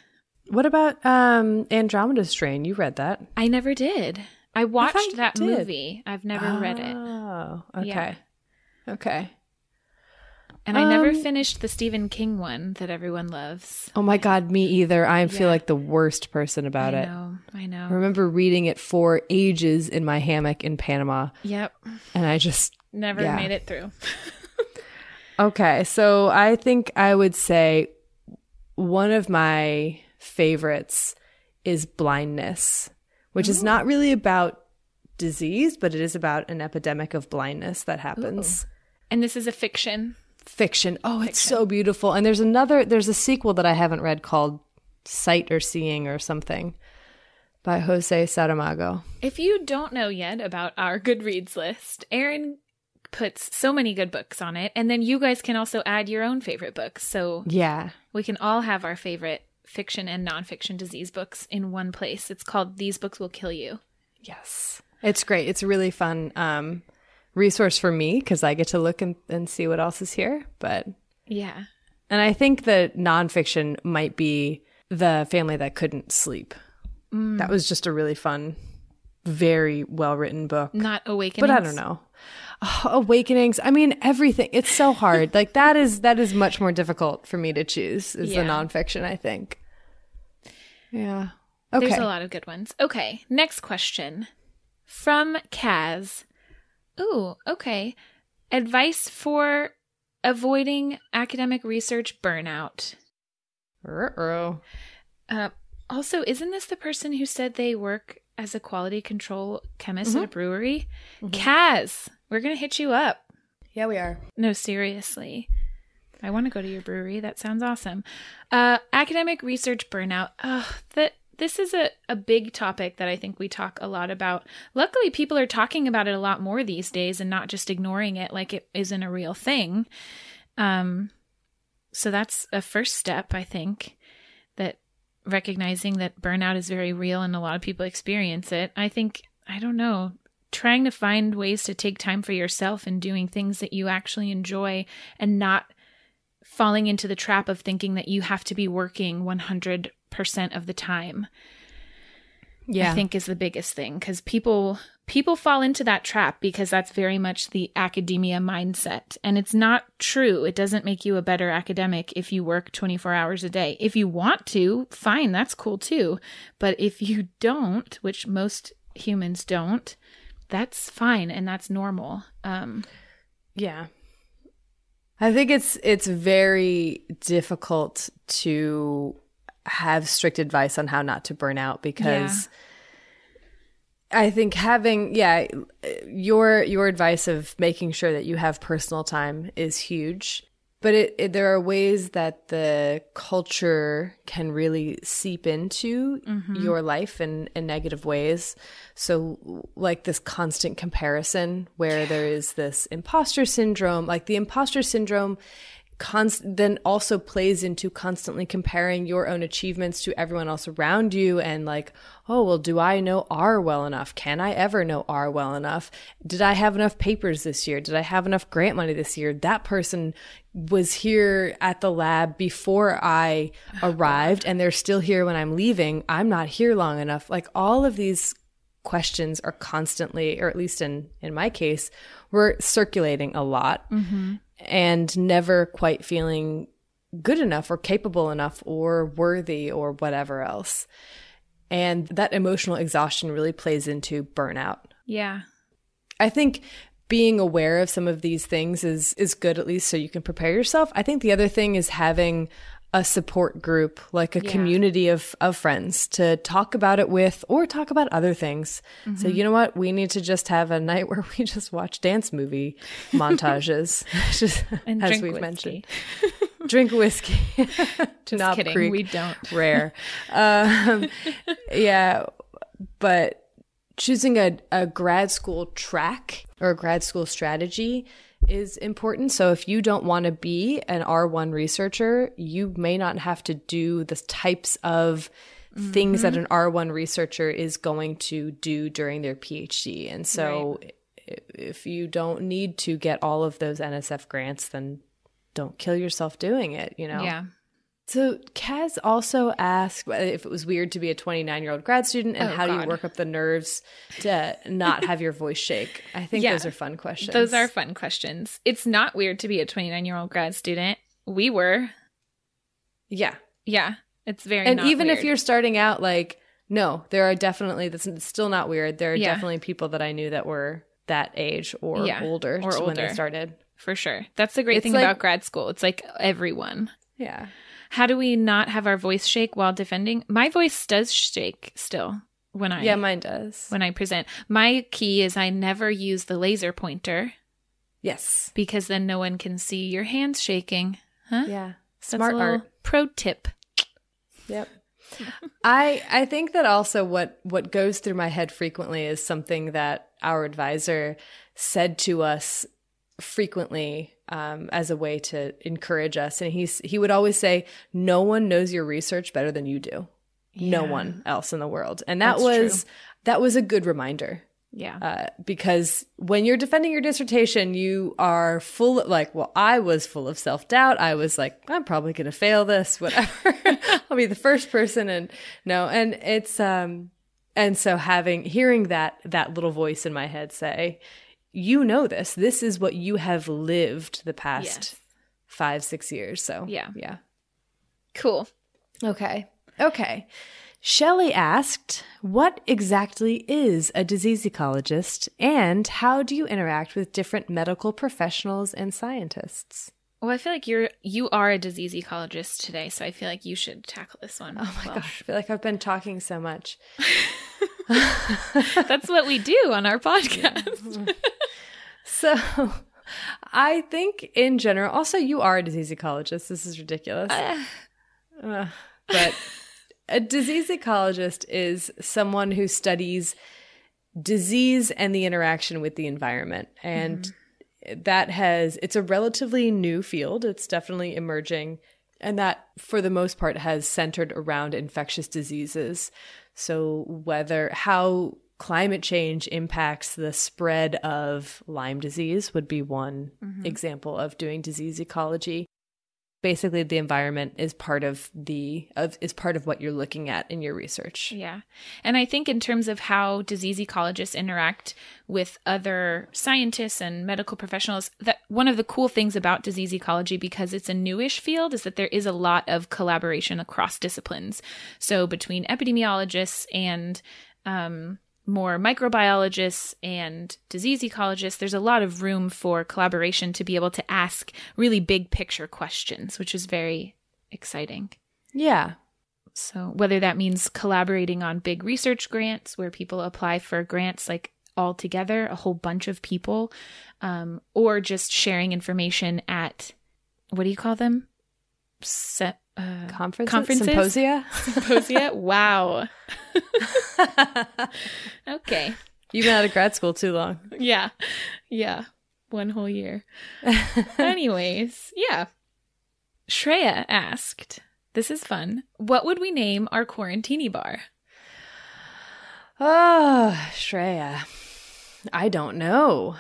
What about um Andromeda Strain? You read that? I never did. I watched you that did. movie. I've never read it. Oh, okay. Yeah. Okay. And I never Um, finished the Stephen King one that everyone loves. Oh my god, me either. I feel like the worst person about it. I it. know. I know. I remember reading it for ages in my hammock in Panama, Yep. and I just Never Yeah. made it through. Okay, so I think I would say one of my favorites is blindness, which is not really about disease, but it is about an epidemic of blindness that happens. And this is a fiction. Fiction. Oh, it's so beautiful. And there's another there's a sequel that I haven't read called Sight or Seeing or something by Jose Saramago. If you don't know yet about our Goodreads list, Erin puts so many good books on it. And then you guys can also add your own favorite books. So Yeah. we can all have our favorite fiction and nonfiction disease books in one place. It's called These Books Will Kill You. Yes. It's great. It's a really fun um resource for me because I get to look and, and see what else is here. But Yeah. And I think that nonfiction might be the family that couldn't sleep. That was just a really fun, very well written book. Not Awakenings. But I don't know. Oh, awakenings. I mean, everything. It's so hard. like that is that is much more difficult for me to choose. Is Yeah. the nonfiction? I think. Yeah. Okay. There's a lot of good ones. Okay, next question from Kaz. Ooh, okay. Advice for avoiding academic research burnout. Uh-oh. Uh, also, isn't this the person who said they work as a quality control chemist at a brewery? Kaz, we're going to hit you up. Yeah, we are. No, seriously. I want to go to your brewery. That sounds awesome. Uh, academic research burnout. Ugh, that this is a, a big topic that I think we talk a lot about. Luckily, people are talking about it a lot more these days and not just ignoring it like it isn't a real thing. Um, so that's a first step, I think, that recognizing that burnout is very real and a lot of people experience it. I think, I don't know, trying to find ways to take time for yourself and doing things that you actually enjoy and not falling into the trap of thinking that you have to be working 100% of the time. Yeah. I think is the biggest thing cuz people people fall into that trap because that's very much the academia mindset and it's not true. It doesn't make you a better academic if you work 24 hours a day. If you want to, fine, that's cool too. But if you don't, which most humans don't, that's fine and that's normal. Um Yeah. I think it's it's very difficult to have strict advice on how not to burn out because I think having yeah, your your advice of making sure that you have personal time is huge. But it, it there are ways that the culture can really seep into mm-hmm. your life in, in negative ways. So like this constant comparison where there is this imposter syndrome, like the imposter syndrome const- then also plays into constantly comparing your own achievements to everyone else around you and like oh well do i know r well enough? Can i ever know r well enough? Did i have enough papers this year? Did i have enough grant money this year? That person was here at the lab before i arrived and they're still here when i'm leaving. I'm not here long enough. Like all of these questions are constantly or at least in in my case we're circulating a lot mm-hmm. And never quite feeling good enough or capable enough or worthy or whatever else. And that emotional exhaustion really plays into burnout. Yeah. I think being aware of some of these things is is good at least so you can prepare yourself. I think the other thing is having a support group, like a Yeah. community of of friends to talk about it with or talk about other things. So you know what? We need to just have a night where we just watch dance movie montages. just And as we've whiskey. mentioned. Drink whiskey. Just Knob kidding. Creek We don't. rare. Um, yeah, but choosing a, a grad school track or a grad school strategy is important. So if you don't want to be an R1 researcher, you may not have to do the types of things that an mm-hmm. R1 researcher is going to do during their PhD. And so i- if you don't need to get all of those NSF grants, then don't kill yourself doing it, you know? Yeah. So Kaz also asked if it was weird to be a 29 year old grad student and Oh, how do you work up the nerves to not have your voice shake. I think Yeah. those are fun questions. Those are fun questions. It's not weird to be a 29 year old grad student. We were. yeah. Yeah. It's very And even if you're starting out, like, no, there are definitely that's still not weird. There are Yeah. definitely people that I knew that were that age or Yeah, older or to when they older. started. for sure. That's the great It's thing like- about grad school. It's like everyone. Yeah. How do we not have our voice shake while defending? My voice does shake still when I Yeah, mine does. when I present. My key is I never use the laser pointer yes. because then no one can see your hands shaking. Huh? Yeah. That's Smart art. pro tip. Yep. I I think that also what what goes through my head frequently is something that our advisor said to us frequently um, as a way to encourage us, and he's he would always say, "No one knows your research better than you do. No one else in the world," and that That's was that was a good reminder Yeah. uh, because when you're defending your dissertation, you are full like, well, I was full of self doubt. I was like, I'm probably going to fail this, whatever. I'll be the first person. And no, and it's, um, and so having, hearing that, that little voice in my head say, you know this, this is what you have lived the past Yes. five, six years. So Yeah. Yeah. Cool. Okay. Okay. Shelley asked, What exactly is a disease ecologist and how do you interact with different medical professionals and scientists? Well, I feel like you're you are a disease ecologist today, so I feel like you should tackle this one. Oh my Well, gosh, I feel like I've been talking so much. That's what we do on our podcast. So I think in general, also, you are a disease ecologist. This is ridiculous. Uh, but a disease ecologist is someone who studies disease and the interaction with the environment. And that has, it's a relatively new field. It's definitely emerging. And that, for the most part, has centered around infectious diseases. So, whether how climate change impacts the spread of Lyme disease would be one mm-hmm. example of doing disease ecology basically the environment is part of the of is part of what you're looking at in your research. Yeah. And I think in terms of how disease ecologists interact with other scientists and medical professionals, that one of the cool things about disease ecology because it's a newish field is that there is a lot of collaboration across disciplines. So between epidemiologists and um more microbiologists and disease ecologists, there's a lot of room for collaboration to be able to ask really big picture questions, which is very exciting. Yeah. So, whether that means collaborating on big research grants where people apply for grants like all together, a whole bunch of people, um, or just sharing information at what do you call them? Se- uh, Conferences, Conferences? symposia. symposia? wow. okay. You've been out of grad school too long. Yeah. Yeah. One whole year. Anyways, yeah. Shreya asked, This is fun. What would we name our quarantini bar? Oh, Shreya. I don't know.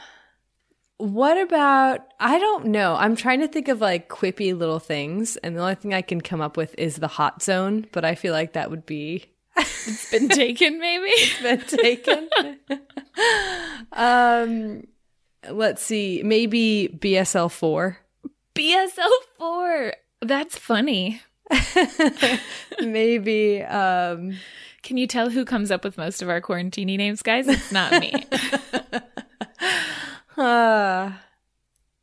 What about I don't know. I'm trying to think of like quippy little things, and the only thing I can come up with is the hot zone, but I feel like that would be It's been taken, maybe? It's been taken. um let's see, maybe BSL four. BSL4. That's funny. maybe um Can you tell who comes up with most of our quarantini names, guys? It's not me. Uh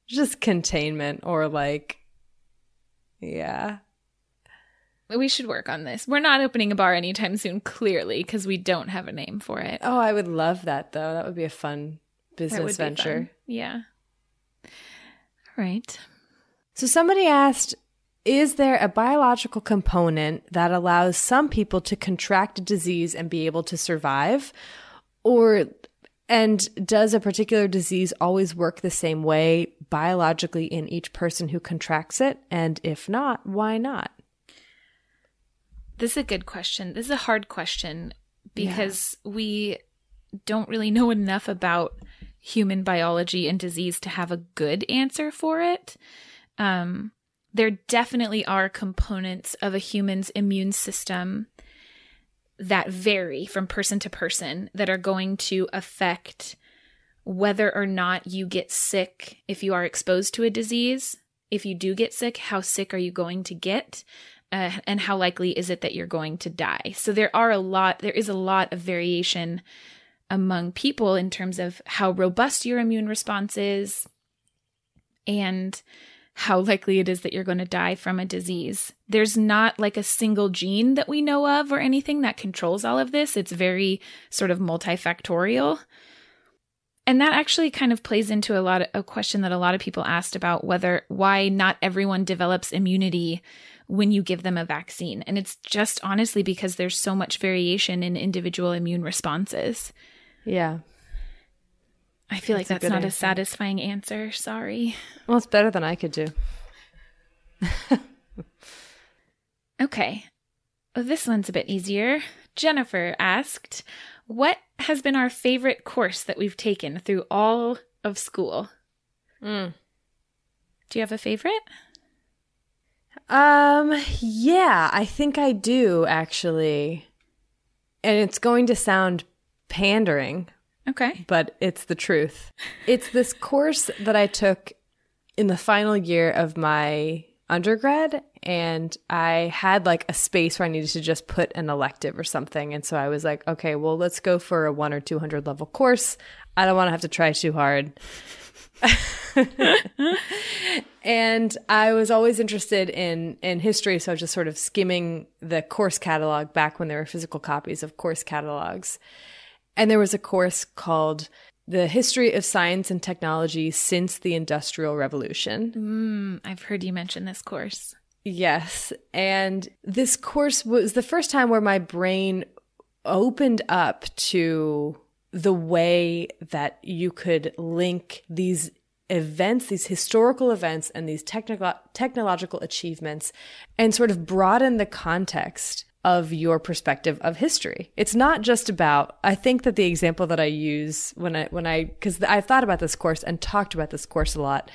just containment or like yeah. we should work on this. We're not opening a bar anytime soon, clearly, because we don't have a name for it. Oh, I would love that though. That would be a fun business venture. fun. Yeah. All right. So somebody asked, is there a biological component that allows some people to contract a disease and be able to survive? Or and does a particular disease always work the same way biologically in each person who contracts it? And if not, why not? This is a good question. This is a hard question because we don't really know enough about human biology and disease to have a good answer for it. Um, there definitely are components of a human's immune system that vary from person to person that are going to affect whether or not you get sick if you are exposed to a disease. If you do get sick, how sick are you going to get? uh, and how likely is it that you're going to die? So there are a lot, there is a lot of variation among people in terms of how robust your immune response is and how likely it is that you're going to die from a disease. There's not like a single gene that we know of or anything that controls all of this. It's very sort of multifactorial. And that actually kind of plays into a lot of a question that a lot of people asked about whether why not everyone develops immunity when you give them a vaccine. And it's just honestly because there's so much variation in individual immune responses. Yeah. I feel like That's a that's good not a satisfying answer. Sorry. Well, it's better than I could do. Okay. Oh, this one's a bit easier. Jennifer asked, What has been our favorite course that we've taken through all of school? Mm. Do you have a favorite? Um, yeah, I think I do actually. And it's going to sound pandering, Okay. but it's the truth. It's this course that I took in the final year of my undergrad and I had like a space where I needed to just put an elective or something and so I was like, okay, well, let's go for a 1 or 200 level course. I don't want to have to try too hard. and I was always interested in in history, so I was just sort of skimming the course catalog back when there were physical copies of course catalogs. And there was a course called The History of Science and Technology Since the Industrial Revolution. Mm, I've heard you mention this course. Yes. And this course was the first time where my brain opened up to the way that you could link these events, these historical events, and these technical technological achievements, and sort of broaden the context of your perspective of history. It's not just about. I think that the example that I use when I when I because I've thought about this course and talked about this course a lot,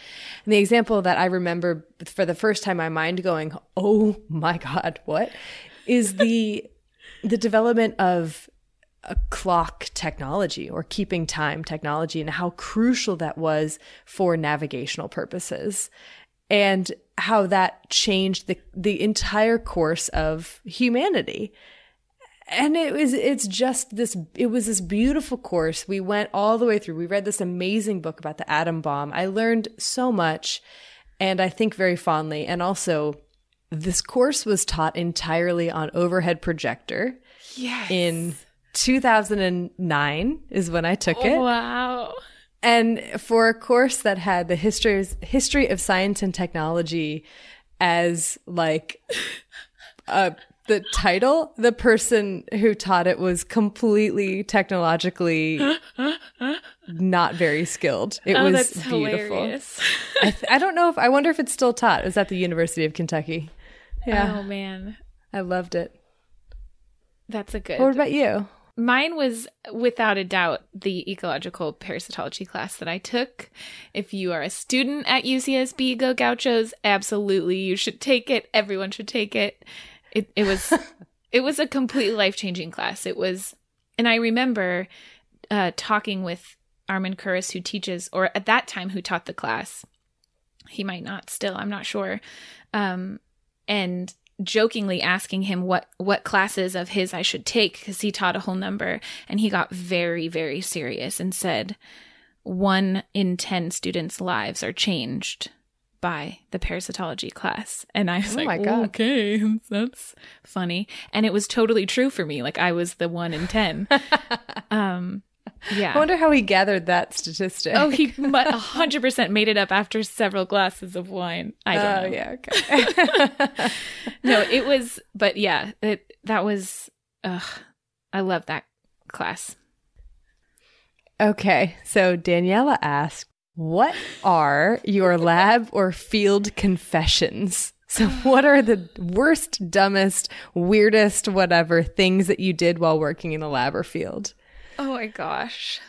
and the example that I remember for the first time, my mind going, "Oh my God, what?" is the the development of a clock technology or keeping time technology and how crucial that was for navigational purposes and how that changed the the entire course of humanity and it was it's just this it was this beautiful course we went all the way through we read this amazing book about the atom bomb i learned so much and i think very fondly and also this course was taught entirely on overhead projector Yes. in 2009 is when I took it. Oh, wow. And for a course that had the history history of science and technology as like a the title, the person who taught it was completely technologically not very skilled. It oh, was beautiful. I, th- I don't know if I wonder if it's still taught. It was at the University of Kentucky. Yeah, Oh man, I loved it. that's a good. What about you? Mine was without a doubt the ecological parasitology class that I took. If you are a student at UCSB Go Gauchos, absolutely you should take it. Everyone should take it. It it was it was a completely life-changing class. It was and I remember uh talking with Armand Kuris who teaches or at that time who taught the class. He might not still, I'm not sure. Um and jokingly asking him what what classes of his I should take because he taught a whole number and he got very very serious and said one in 10 students lives are changed by the parasitology class. And I was Oh like my God. okay that's funny. And it was totally true for me. Like I was the one in 10 um yeah I wonder how he gathered that statistic. Oh, he a hundred percent made it up after several glasses of wine. I don't Oh, know. yeah, okay. No, it was, but yeah, it that was. Ugh, I love that class. okay, so Daniela asked, "What are your lab or field confessions?" So, what are the worst, dumbest, weirdest, whatever things that you did while working in a lab or field? Oh my gosh,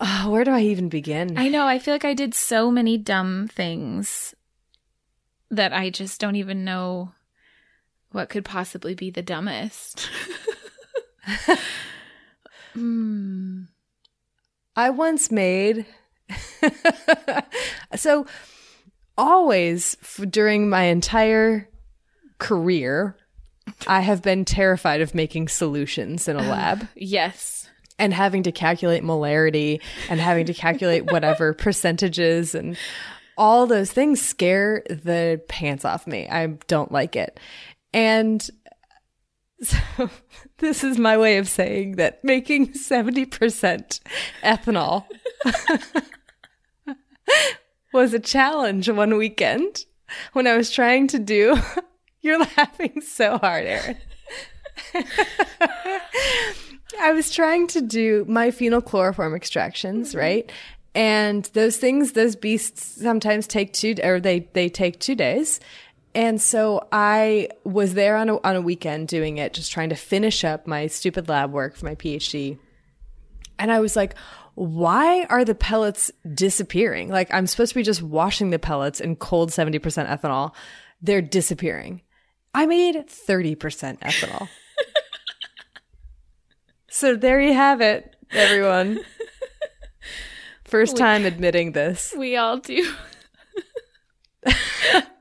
Oh, where do I even begin? I know. I feel like I did so many dumb things that I just don't even know what could possibly be the dumbest. Hmm. I once made so always f- during my entire career I have been terrified of making solutions in a lab Yes. And having to calculate molarity and having to calculate whatever percentages and all those things scare the pants off me. I don't like it. And so this is my way of saying that making 70% ethanol was a challenge one weekend when I was trying to do. You're laughing so hard, Erin. I was trying to do my phenol-chloroform extractions, mm-hmm. right? And those things, those beasts sometimes take two, or they, they take two days. And so I was there on a, on a weekend doing it, just trying to finish up my stupid lab work for my PhD. And I was like, why are the pellets disappearing? Like, I'm supposed to be just washing the pellets in cold 70% ethanol. They're disappearing. I made 30% ethanol. So there you have it, everyone. First time admitting this. We all do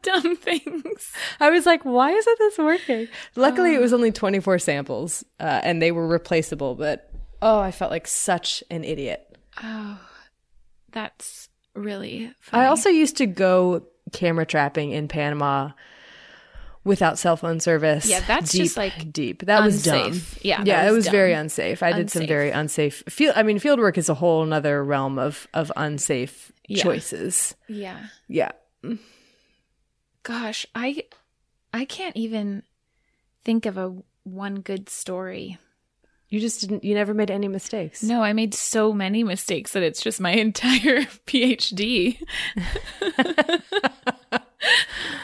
dumb things. I was like, why isn't this working? Luckily, it was only 24 samples uh, and they were replaceable, but oh, I felt like such an idiot. Oh, that's really funny. I also used to go camera trapping in Panama without cell phone service. Yeah, that's deep, just, like, deep. That was dumb. unsafe. Yeah, yeah, it was was very unsafe. I did some very unsafe field. I mean, field work is a whole another realm of of unsafe Yeah. choices. yeah. Yeah. Gosh, I I can't even think of a one good story. You just didn't. You never made any mistakes. No, I made so many mistakes that it's just my entire PhD.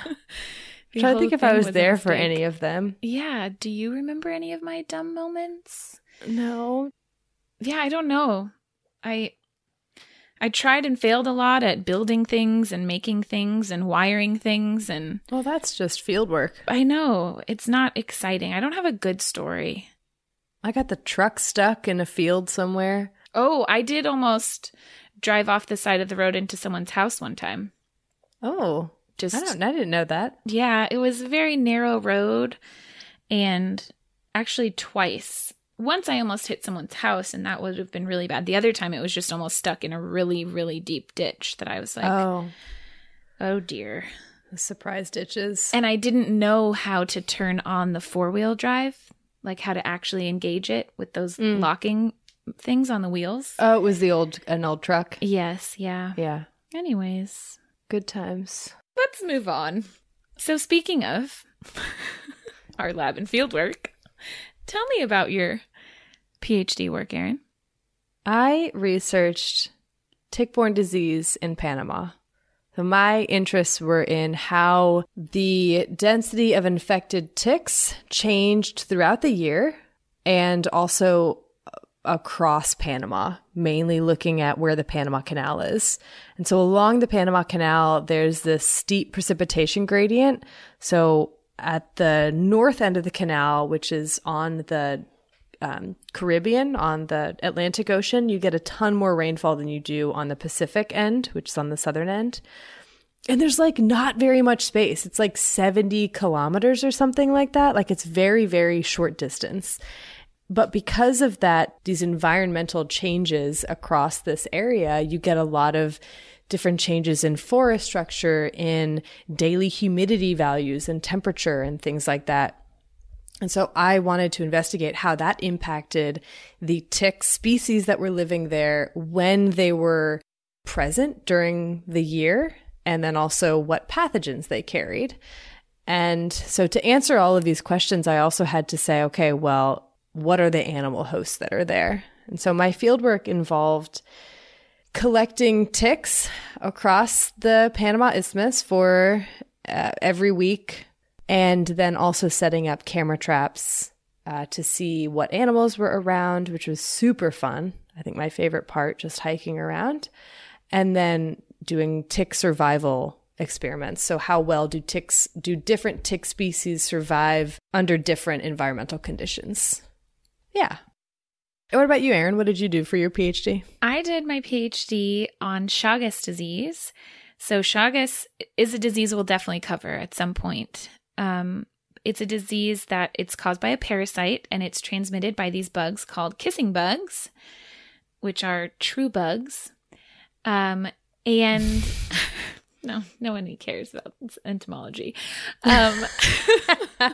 Trying to think if I was there for any of them. Yeah, do you remember any of my dumb moments? No. Yeah, I don't know. I I tried and failed a lot at building things and making things and wiring things and Well, that's just field work. I know it's not exciting. I don't have a good story. I got the truck stuck in a field somewhere. Oh, I did almost drive off the side of the road into someone's house one time. Oh, Just I don't. I didn't know that. Yeah, it was a very narrow road and actually twice. Once I almost hit someone's house and that would have been really bad. The other time it was just almost stuck in a really really deep ditch that I was like, "Oh, oh, dear." the surprise ditches. And I didn't know how to turn on the four-wheel drive, like how to actually engage it with those Mm. locking things on the wheels. oh, it was the old an old truck. yes, yeah. Yeah, Anyways, good times. Let's move on. So speaking of our lab and field work. Tell me about your PhD work, Erin. I researched tick-borne disease in Panama. So my interests were in how the density of infected ticks changed throughout the year and also across Panama, mainly looking at where the Panama Canal is. And so along the Panama Canal, there's this steep precipitation gradient. So at the north end of the canal, which is on the um, Caribbean, on the Atlantic Ocean, you get a ton more rainfall than you do on the Pacific end, which is on the southern end. And there's like not very much space. It's like 70 kilometers or something like that. Like it's very, very short distance. But because of that, these environmental changes across this area, you get a lot of different changes in forest structure, in daily humidity values and temperature and things like that. And so I wanted to investigate how that impacted the tick species that were living there when they were present during the year, and then also what pathogens they carried. And so to answer all of these questions, I also had to say, okay, well, what are the animal hosts that are there? And so my fieldwork involved collecting ticks across the Panama Isthmus for uh, every week, and then also setting up camera traps uh, to see what animals were around, which was super fun. I think my favorite part, just hiking around, and then doing tick survival experiments. So how well do ticks do different tick species survive under different environmental conditions? Yeah. What about you, Erin? What did you do for your PhD? I did my PhD on Chagas disease. So, Chagas is a disease we'll definitely cover at some point. Um, it's a disease that it's caused by a parasite and it's transmitted by these bugs called kissing bugs, which are true bugs. Um, and no, no one cares about entomology. Um,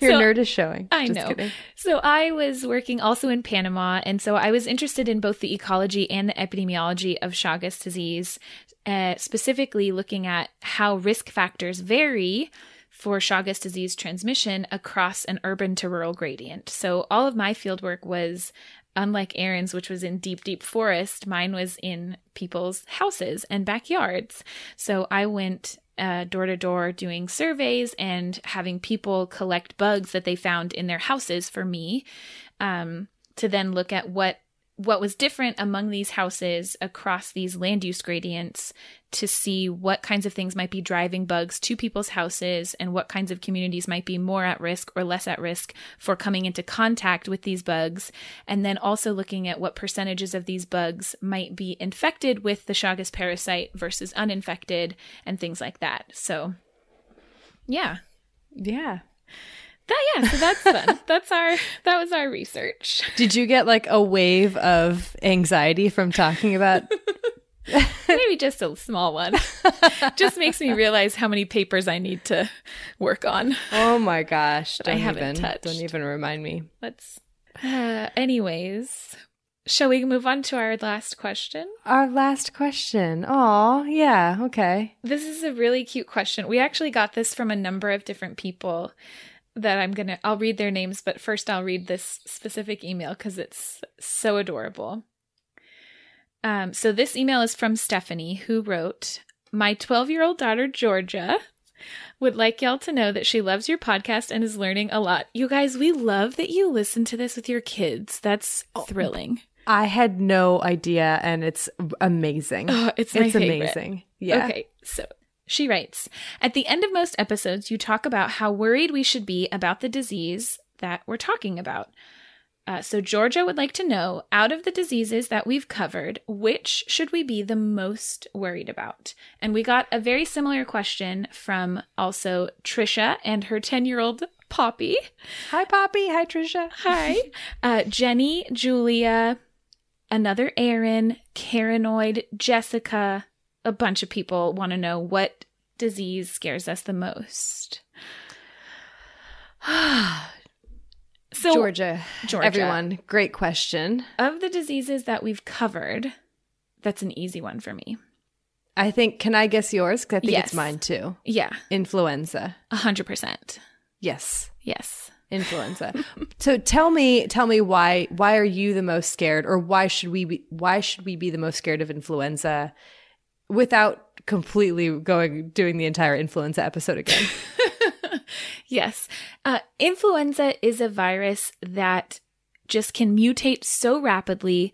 Your so, nerd is showing. I Just know. Kidding. So I was working also in Panama, and so I was interested in both the ecology and the epidemiology of Chagas disease, uh, specifically looking at how risk factors vary for Chagas disease transmission across an urban to rural gradient. So all of my fieldwork was unlike Erin's, which was in deep, deep forest, mine was in people's houses and backyards. So I went uh, door to door doing surveys and having people collect bugs that they found in their houses for me um, to then look at what what was different among these houses across these land use gradients to see what kinds of things might be driving bugs to people's houses and what kinds of communities might be more at risk or less at risk for coming into contact with these bugs. And then also looking at what percentages of these bugs might be infected with the Chagas parasite versus uninfected and things like that. So, yeah. Yeah. That yeah, so that's fun. that's our that was our research. Did you get like a wave of anxiety from talking about Maybe just a small one. just makes me realize how many papers I need to work on. Oh my gosh. I haven't even, touched. Don't even remind me. Let's uh, anyways, shall we move on to our last question? Our last question. Oh, yeah, okay. This is a really cute question. We actually got this from a number of different people that I'm going to I'll read their names, but first I'll read this specific email cuz it's so adorable. Um, so this email is from Stephanie, who wrote, My 12 year old daughter, Georgia, would like y'all to know that she loves your podcast and is learning a lot. You guys, we love that you listen to this with your kids. That's oh, thrilling. I had no idea, and it's amazing. Oh, it's it's favorite. amazing. Yeah. Okay, so she writes At the end of most episodes, you talk about how worried we should be about the disease that we're talking about. Uh, so, Georgia would like to know out of the diseases that we've covered, which should we be the most worried about? And we got a very similar question from also Trisha and her 10 year old Poppy. Hi, Poppy. Hi, Trisha. Hi. Uh, Jenny, Julia, another Erin, Karenoid, Jessica. A bunch of people want to know what disease scares us the most. So, Georgia, Georgia, everyone, great question. Of the diseases that we've covered, that's an easy one for me. I think. Can I guess yours? Because I think yes. it's mine too. Yeah, influenza. A hundred percent. Yes. Yes. influenza. so tell me, tell me why why are you the most scared, or why should we be why should we be the most scared of influenza, without completely going doing the entire influenza episode again? Yes. Uh, influenza is a virus that just can mutate so rapidly,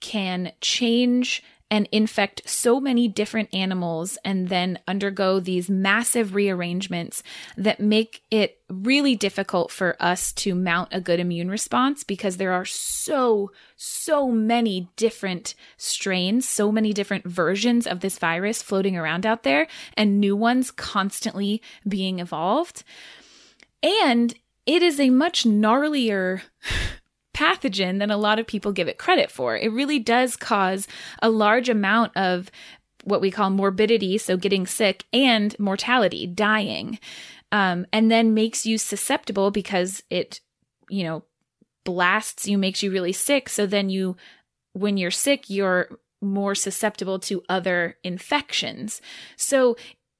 can change and infect so many different animals, and then undergo these massive rearrangements that make it really difficult for us to mount a good immune response because there are so, so many different strains, so many different versions of this virus floating around out there, and new ones constantly being evolved. And it is a much gnarlier pathogen than a lot of people give it credit for. It really does cause a large amount of what we call morbidity, so getting sick, and mortality, dying. Um, and then makes you susceptible because it, you know, blasts you, makes you really sick. So then you, when you're sick, you're more susceptible to other infections. So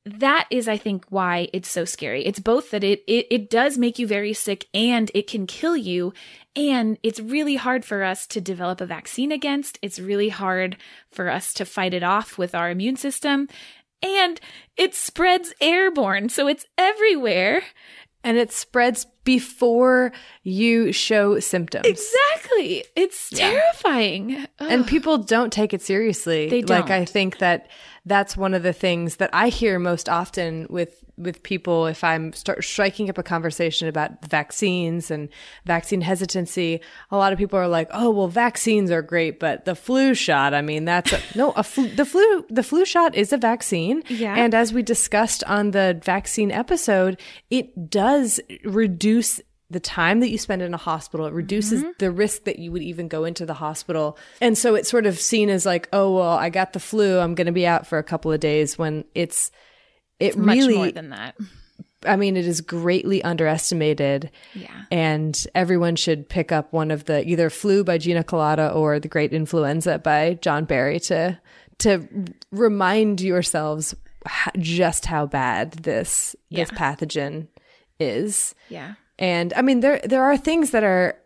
that is i think why it's so scary. It's both that it, it it does make you very sick and it can kill you. And it's really hard for us to develop a vaccine against. It's really hard for us to fight it off with our immune system. And it spreads airborne. So it's everywhere. And it spreads before you show symptoms. exactly. It's Yeah. terrifying. And people don't take it seriously. They Like I think that that's one of the things that I hear most often with with people if I'm start striking up a conversation about vaccines and vaccine hesitancy. A lot of people are like, "Oh, well, vaccines are great, but the flu shot, I mean, that's a, no, a flu, the flu the flu shot is a vaccine." Yeah. And as we discussed on the vaccine episode, it does reduce the time that you spend in a hospital. It reduces Mm-hmm. the risk that you would even go into the hospital. And so it's sort of seen as like, oh, well, I got the flu. I'm going to be out for a couple of days when it's, it much really, more than that I mean, it is greatly underestimated. yeah And everyone should pick up one of the either Flu by Gina Kolata or The Great Influenza by John Barry to to remind yourselves just how bad this this pathogen is. yeah And I mean, there there are things that are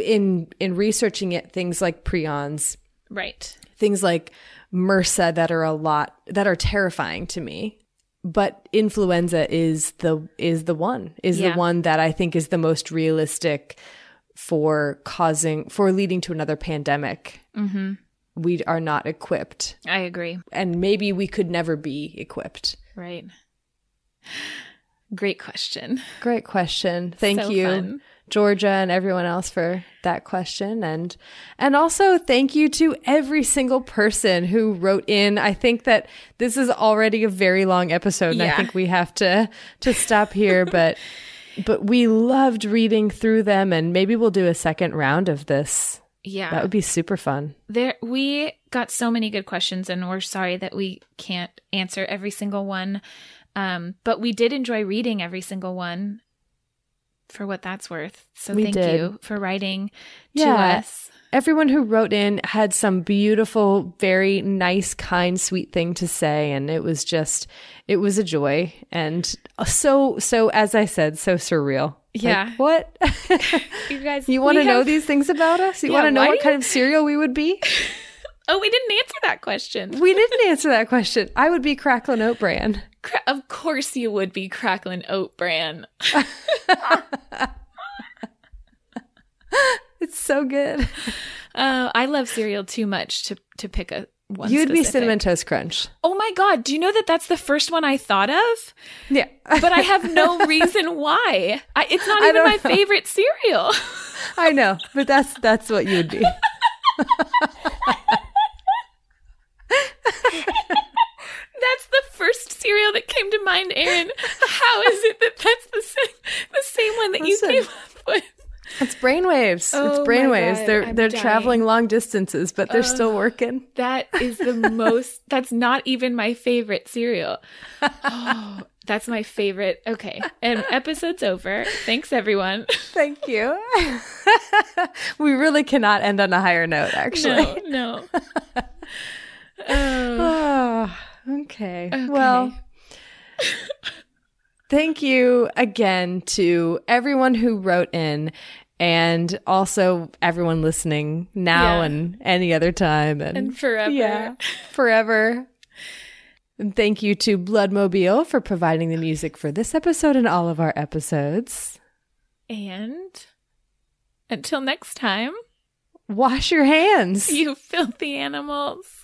in in researching it, things like prions, right things like MRSA that are a lot that are terrifying to me. But influenza is the is the one is Yeah. the one that I think is the most realistic for causing for leading to another pandemic. Mm-hmm. We are not equipped, i agree and maybe we could never be equipped. right great question Great question. Thank So you, fun. Georgia, and everyone else for that question. And and also thank you to every single person who wrote in. I think that this is already a very long episode, and I think we have to to stop here. but but we loved reading through them, and maybe we'll do a second round of this. yeah That would be super fun. There, we got so many good questions, and we're sorry that we can't answer every single one. Um, but we did enjoy reading every single one for what that's worth. So We thank did. you for writing to Yeah. us. Everyone who wrote in had some beautiful, very nice, kind, sweet thing to say. And it was just, it was a joy. And so, so, as I said, so surreal. Like, Yeah. what? You guys, you want to we know have- these things about us? You Yeah, want to know what do kind of cereal we would be? Oh, we didn't answer that question. We didn't answer that question. I would be Cracklin' Oat Bran. Cra- of course, you would be Cracklin' Oat Bran. It's so good. Uh, I love cereal too much to to pick a one. You'd be. Cinnamon Toast Crunch. Oh my god! Do you know that that's the first one I thought of? Yeah. but I have no reason why. I, it's not even my know. favorite cereal. I know, but that's that's what you would be. That's the first cereal that came to mind, Erin. How is it that that's the same the same one that Listen. you came up with? It's brainwaves. Oh it's brainwaves. They're I'm they're dying. traveling long distances, but they're still working. That is the most. That's not even my favorite cereal. Oh, that's my favorite. Okay, and episode's over. Thanks, everyone. Thank you. we really cannot end on a higher note, actually. No, no. Oh, Oh, okay. Well, Thank you again to everyone who wrote in and also everyone listening now Yeah. and any other time and, And forever. Yeah, forever. And thank you to Bloodmobile for providing the music for this episode and all of our episodes. And until next time, Wash your hands. you filthy animals.